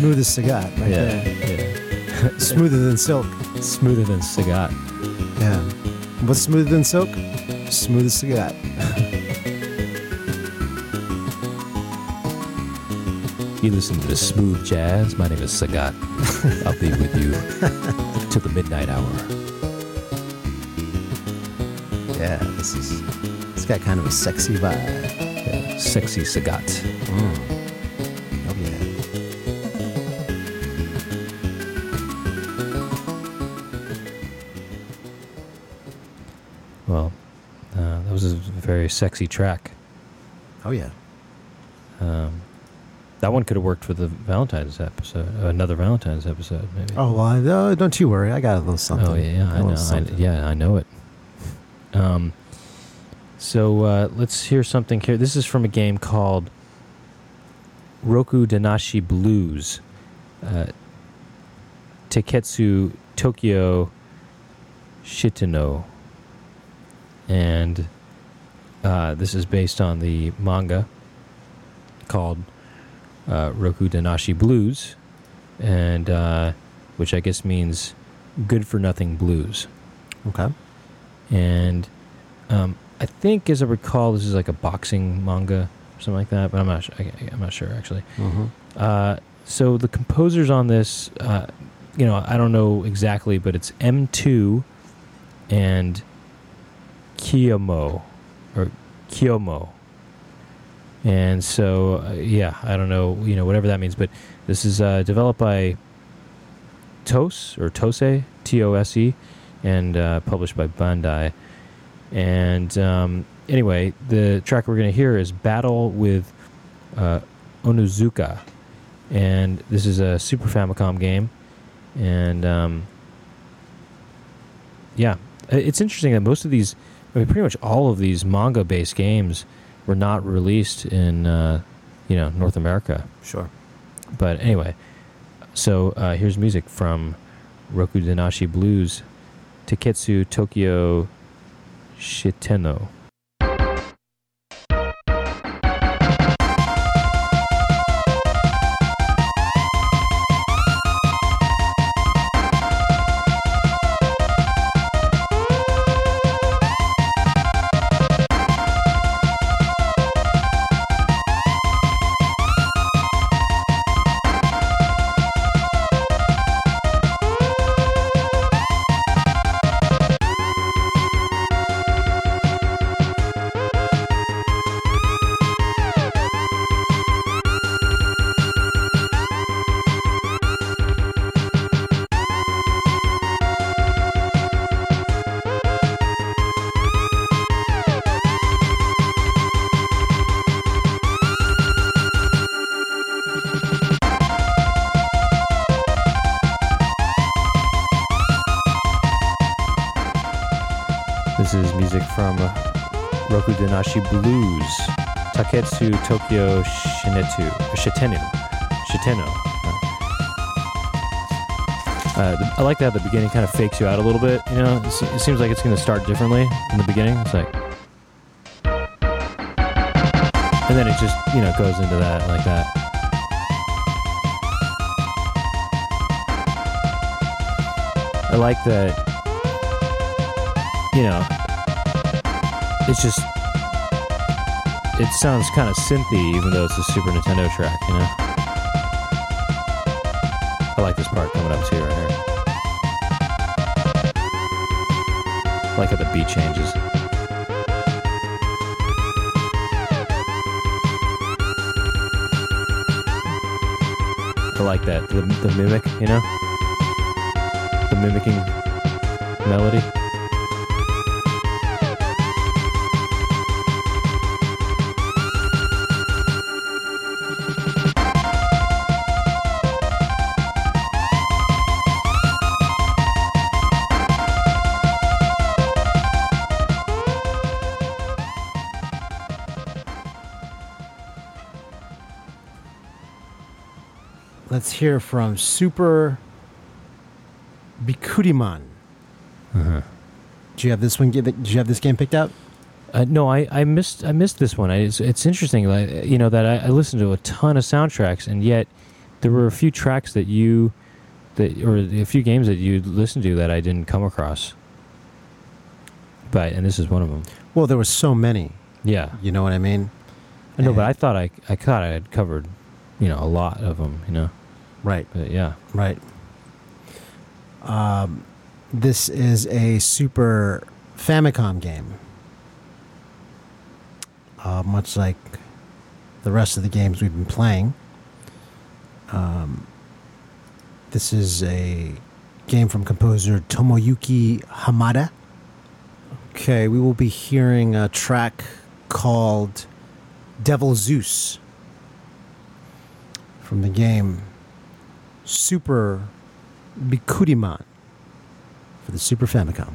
S- smooth as Sagat, right yeah, there. yeah. (laughs) (laughs) Smoother than silk. Smoother than Sagat. Yeah. What's smoother than silk? Smooth as (laughs) Sagat. You listen to the smooth jazz. My name is Sagat. I'll be with you till the midnight hour. Yeah, this is. It's got kind of a sexy vibe. Yeah, sexy Sagat. Well, uh, that was a very sexy track. Oh yeah. Um, that one could have worked for the Valentine's episode, another Valentine's episode, maybe. Oh well, I, uh, don't you worry. I got a little something. Oh, yeah, I know. I, yeah, I know it. Um, so uh, let's hear something here. This is from a game called Rokudenashi Blues, uh, Taiketsu Tokyo Shitenno, and uh, this is based on the manga called uh, Rokudenashi Blues, and uh, which I guess means good for nothing blues. Okay. And um, I think, as I recall, this is like a boxing manga or something like that, but I'm not. Su- I, I'm not sure actually. Mm-hmm. Uh, so the composers on this, uh, you know, I don't know exactly, but it's M2 and Kiyomo or Kiyomo. And so, uh, yeah, I don't know, you know, whatever that means, but this is uh, developed by Tose or Tose, T O S E, and uh, published by Bandai. And um, anyway, the track we're going to hear is Battle with uh, Onuzuka. And this is a Super Famicom game. And um, yeah, it's interesting that most of these, I mean, pretty much all of these manga based games were not released in, uh, you know, North America. Sure. But anyway, so uh, here's music from Rokudenashi Blues, Taiketsu Tokyo Shitenno. From Rokudenashi Blues, Taiketsu Tokyo Shinetu, Shitenu, Shiteno. Uh, I like that the beginning kind of fakes you out a little bit. You know, it seems like it's going to start differently in the beginning. It's like, and then it just you know goes into that like that. I like that. You know, it's just it sounds kind of synthy, even though it's a Super Nintendo track. You know, I like this part coming up too right here. I like how the beat changes. I like that the, the mimic, you know, the mimicking melody. Let's from Super Bikkuriman. Uh-huh. Do you have this one? Did you have this game picked out? Uh, no, I, I missed I missed this one. I, it's, it's interesting, like, you know, that I, I listened to a ton of soundtracks, and yet there were a few tracks that you that or a few games that you listened to that I didn't come across. But and this is one of them. Well, there were so many. Yeah, You know what I mean? I know, but I thought I I thought I had covered, you know, a lot of them. You know, Right. but yeah, Right. Um, this is a Super Famicom game. Uh, much like the rest of the games we've been playing. Um, this is a game from composer Tomoyuki Hamada. Okay, we will be hearing a track called Devil Zeus from the game Super Bikkuriman for the Super Famicom.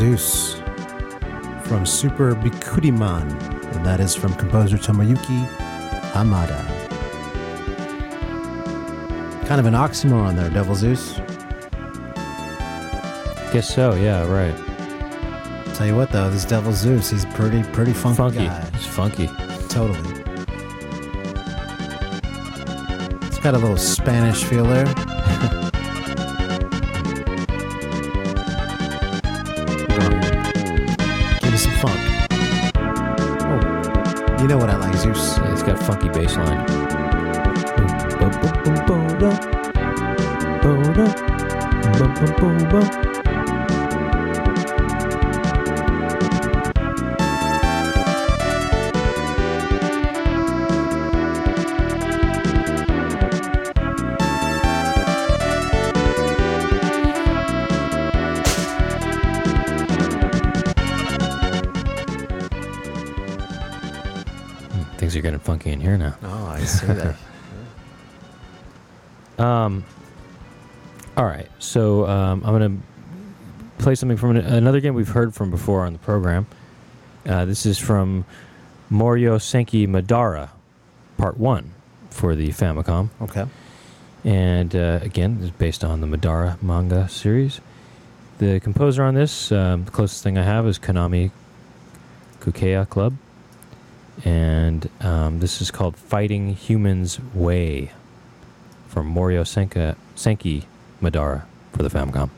Zeus from Super Bikkuriman, and that is from composer Tomoyuki Hamada. Kind of an oxymoron there, Devil Zeus. Guess so. Yeah. Right. Tell you what, though, this Devil Zeus, he's pretty, pretty funky, funky. guy. It's funky. Totally. It's got a little Spanish feel there. Funky bass line. See that. (laughs) Um, all right, so um, I'm going to play something from an, another game we've heard from before on the program. Uh, this is from Moryo Senki Madara, Part 1 for the Famicom. okay. And uh, again, it's based on the Madara manga series. The composer on this, um, the closest thing I have is Konami Kukeiha Club. And um, this is called Fighting Humans Way from Moryo Senka, Senki Madara for the Famicom.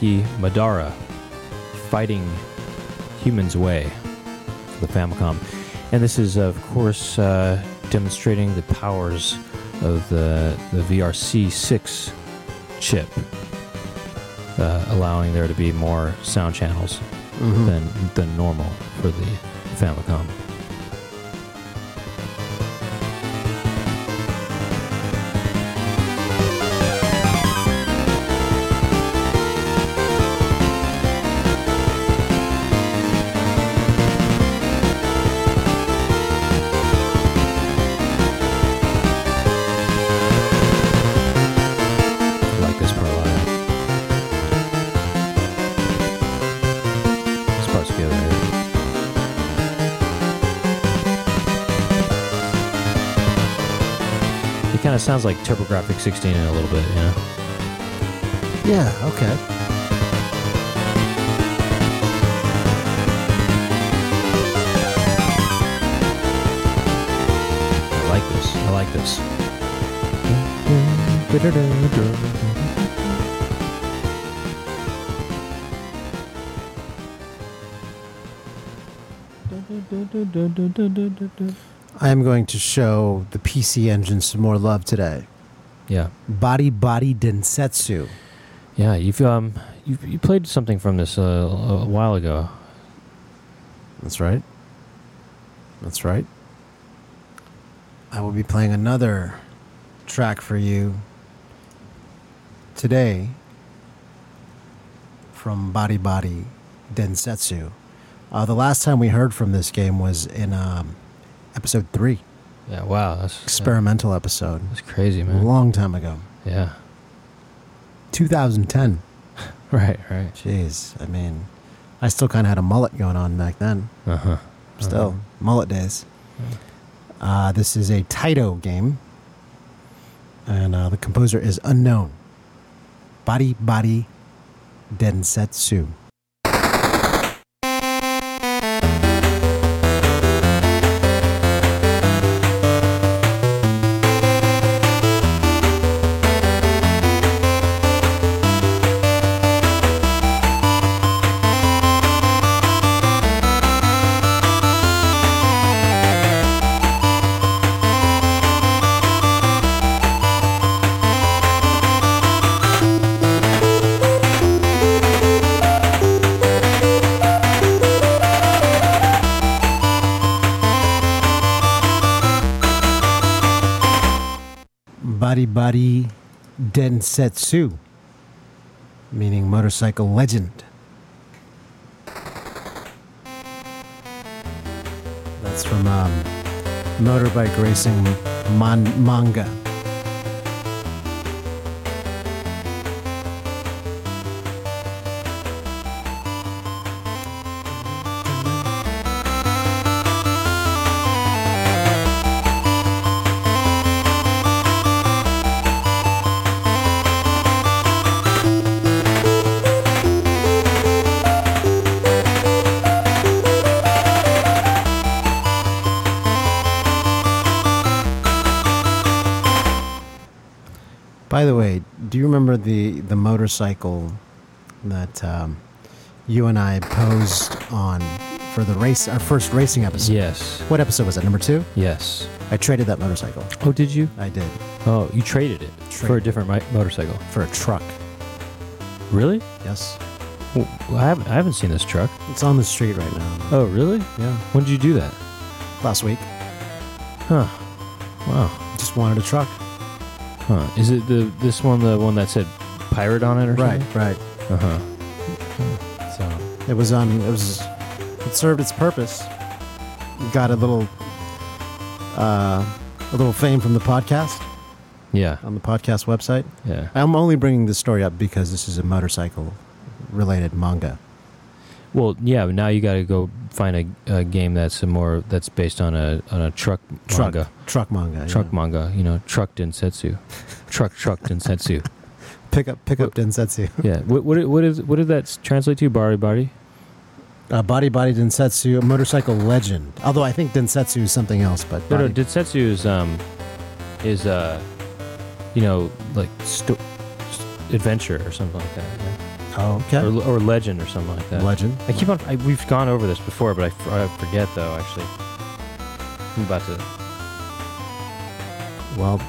Madara, Fighting Humans Way for the Famicom. And this is, of course, uh, demonstrating the powers of the, the VRC6 chip, uh, allowing there to be more sound channels Mhm. than, than normal for the Famicom. Sounds like TurboGrafx 16 in a little bit, you know? Yeah, okay. I like this. I like this. I am going to show the PC Engine some more love today. Yeah, Bari Bari Densetsu. yeah. You've um, you you played something from this uh, a while ago. That's right. That's right. I will be playing another track for you today from Bari Bari Densetsu. Uh, the last time we heard from this game was in um, episode three, Yeah. Wow. That's experimental episode, That's crazy, a man. long time ago, Yeah. 2010. (laughs) Right. Right. Jeez, I mean, I still kind of had a mullet going on back then. Uh huh. Still, mullet days. Uh, this is a Taito game, and uh, the composer is unknown. Bari Bari Densetsu. Densetsu, meaning motorcycle legend. That's from um, Motorbike Racing man- Manga. Motorcycle that um, you and I posed on for the race, our first racing episode? Yes. What episode was that? Number two. Yes. I traded that motorcycle. Oh, did you? I did Oh, you traded it for a Traded. different mi- motorcycle. for a truck. Really? Yes, Well, I haven't. I haven't seen this truck. it's on the street right now. Oh, really? Yeah, When did you do that? last week. Huh. Wow. Just wanted a truck. Huh. Is it the this one the one that said pirate on it or Right, something? right. Uh huh. So it was on. It was. It served its purpose. Got a little. Uh, a little fame from the podcast Yeah. on the podcast website. Yeah. I'm only bringing this story up because this is a motorcycle related manga. Well, yeah. But now you got to go find a, a game that's a more that's based on a on a truck, Truck manga. truck manga. Truck yeah. manga. You know, truck densetsu. truck truck densetsu. Pick up pick up Densetsu. (laughs) Yeah. What what what is what did that translate to? Bari bari. Uh, bari bari Densetsu, a motorcycle legend. Although I think Densetsu is something else, but No, no. body- Densetsu is um is uh you know like sto- adventure or something like that. Yeah. oh, okay. Or, or legend or something like that. legend. I keep on. I, we've gone over this before, but I, f- I forget though. Actually, I'm about to. Well,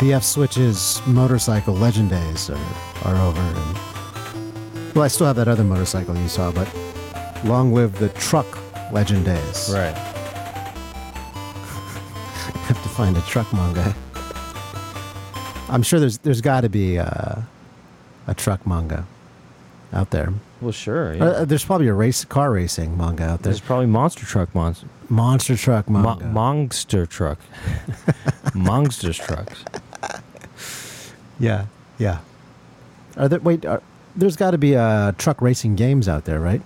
the F Switch's motorcycle legend days are, are over. And, well, I still have that other motorcycle you saw, but long live the truck legend days. Right. I (laughs) have to find a truck manga. I'm sure there's there's got to be uh, a truck manga out there. Well, sure. Uh, Yeah. Uh, there's probably a race car racing manga out there. There's probably monster truck monster. Monster truck Mo- monster truck. (laughs) Monsters trucks. yeah, yeah. Are there? Wait, are, there's got to be uh, truck racing games out there, right?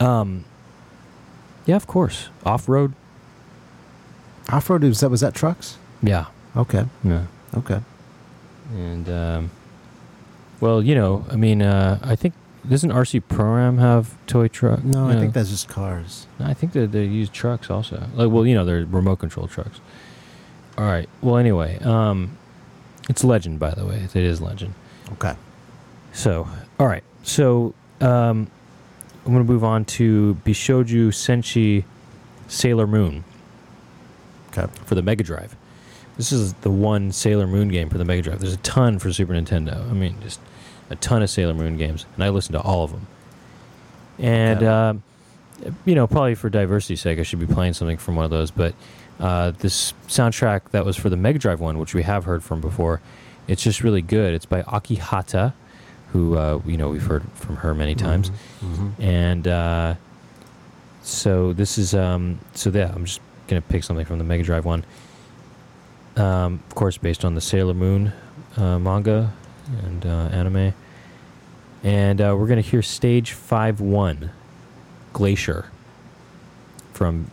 Um. Yeah, of course. Off road. Off road was that was that trucks? Yeah. Okay, Yeah. okay. And um, well, you know, I mean, uh, I think doesn't RC Pro-Am have toy truck? No, I think that's just cars. I think that they use trucks also. Like, well, you know, they're remote control trucks. All right. Well, anyway, um, it's Legend, by the way. It is Legend. Okay. So, all right. So, um, I'm going to move on to Bishojo Senshi Sailor Moon Okay. for the Mega Drive. This is the one Sailor Moon game for the Mega Drive. There's a ton for Super Nintendo. I mean, just a ton of Sailor Moon games, and I listened to all of them. And um, you know, probably for diversity's sake, I should be playing something from one of those. But uh, this soundtrack that was for the Mega Drive one, which we have heard from before, it's just really good. It's by Aki Hata, who uh, you know we've heard from her many times Mhm. and uh, so this is um, so yeah i'm just gonna pick something from the mega drive one um, of course based on the sailor moon uh, manga and uh, anime. And uh, we're going to hear Stage 5 1 Glacier from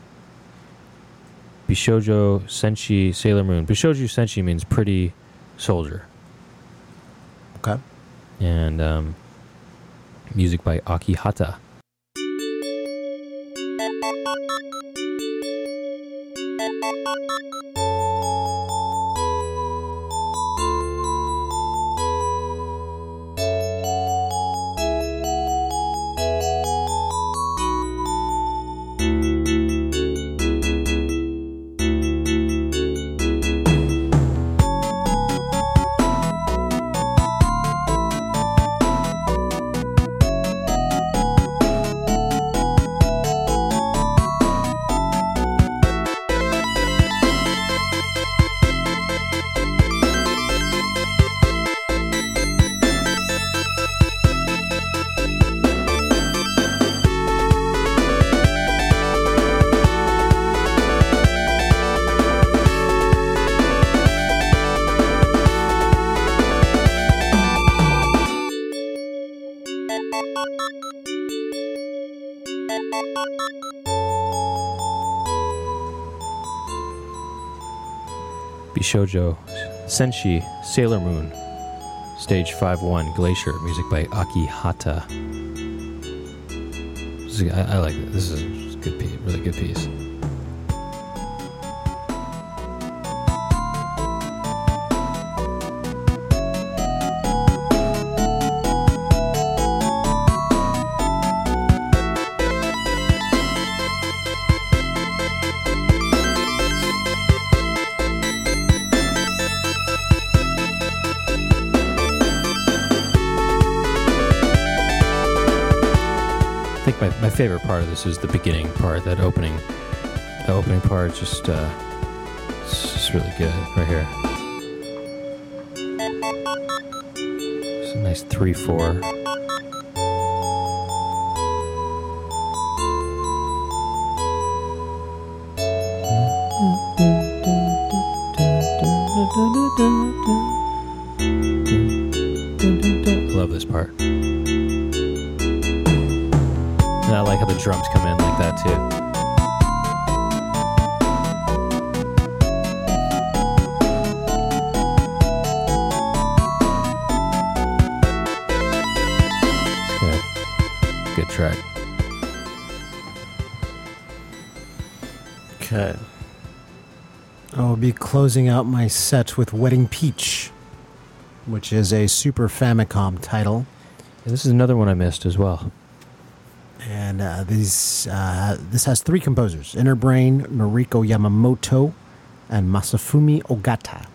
Bishojo Senshi Sailor Moon. Bishojo Senshi means pretty soldier. Okay. And um, music by Akihata. Bishojo, Senshi, Sailor Moon, Stage 5 1, Glacier, music by Akihata. This is- I, I like it. This is a good piece, really good piece. Favorite part of this is the beginning part, that opening, the opening part. Just, uh, it's just really good right here. It's a nice three four. Love this part. Drums come in like that too. Good. Good track. Okay. I will be closing out my set with Wedding Peach, which is a Super Famicom title. Yeah, this is another one I missed as well. And uh, these, uh, this has three composers Inner Brain, Noriko Yamamoto, and Masafumi Ogata.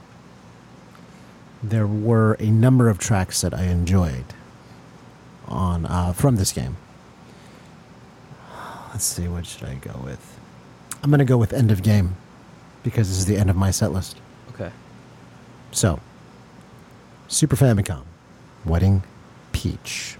There were a number of tracks that I enjoyed on uh, from this game. Let's see, what should I go with? I'm going to go with End of Game because this is the end of my set list. Okay. So, Super Famicom, Wedding Peach.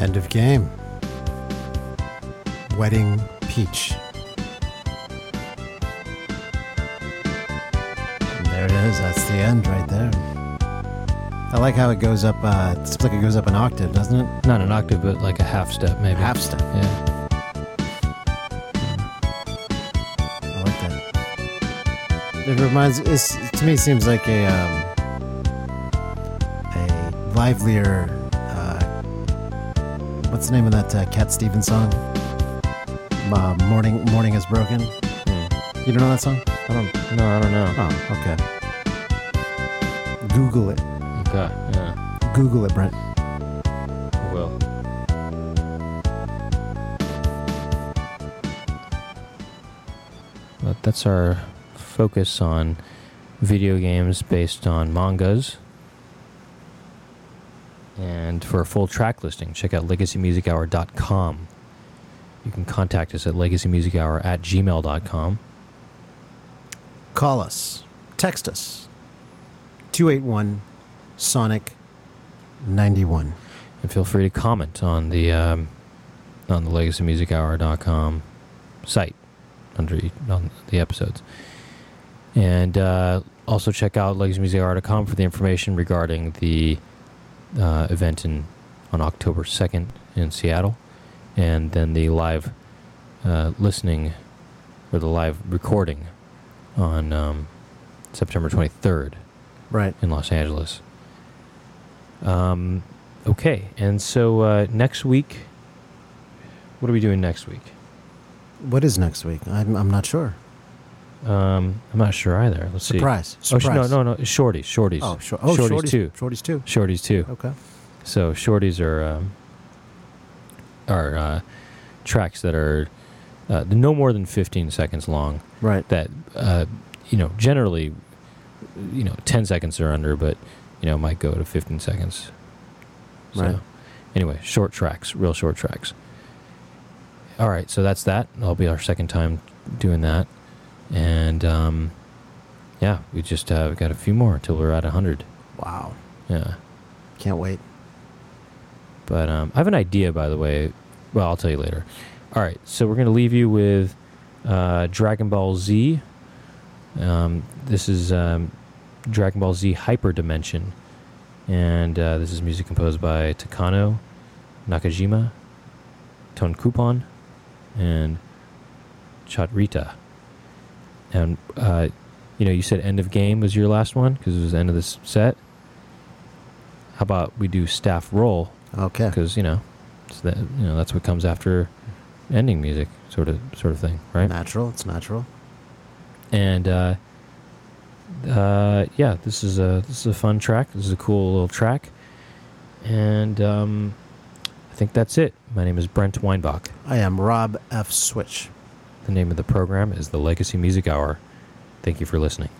End of game. Wedding Peach. And there it is. That's the end right there. I like how it goes up. Uh, it seems like it goes up an octave, doesn't it? Not an octave, but like a half step, maybe. Half step. Yeah. I like that. It reminds. It's, to me, it seems like a um, a livelier. What's the name of that uh, Cat Stevens song? Uh, morning, morning is broken. Hmm. You don't know that song? I don't. No, I don't know. Oh, okay. Google it. Okay. Yeah. Google it, Brent. I will. But that's our focus on video games based on mangas. And for a full track listing, check out legacymusichour.com. You can contact us at legacymusichour at gmail.com. Call us. Text us. 281 Sonic 91. And feel free to comment on the um, on the legacymusichour.com site under on the episodes. And uh, also check out legacymusichour.com for the information regarding the uh, event in on October 2nd in Seattle and then the live uh, listening or the live recording on um, September 23rd Right. in Los Angeles. Um, okay, and so uh, next week, what are we doing next week? What is next week? I'm, I'm not sure. Um, I'm not sure either. Let's Surprise. see. Oh, sh- no, no, no. Shorties. Shorties. Oh. Oh, Shorties shorties, too. Shorties too. Shorties too. Okay. So shorties are um, are uh, tracks that are uh, no more than 15 seconds long. Right. That uh, you know generally, you know, 10 seconds or under, but you know might go to 15 seconds. So, Right. Anyway, short tracks, real short tracks. All right, so that's that. That'll be our second time doing that, and um, yeah, we just uh, got a few more until we're at 100. Wow. Yeah. Can't wait. But um, I have an idea, by the way. Well, I'll tell you later. All right, so we're going to leave you with uh, Dragon Ball Z. Um, this is um, Dragon Ball Z Hyper Dimension. And uh, this is music composed by Takano Nakajima, Ton Coupon, and Chatrita. And, uh, you know, you said end of game was your last one because it was the end of this set. How about we do staff roll Okay. because you know, it's that you know that's what comes after ending music, sort of sort of thing, right? Natural. It's natural. And uh, uh, yeah, this is a this is a fun track. This is a cool little track, and um, I think that's it. My name is Brent Weinbach. I am Rob F. Switch. The name of the program is the Legacy Music Hour. Thank you for listening.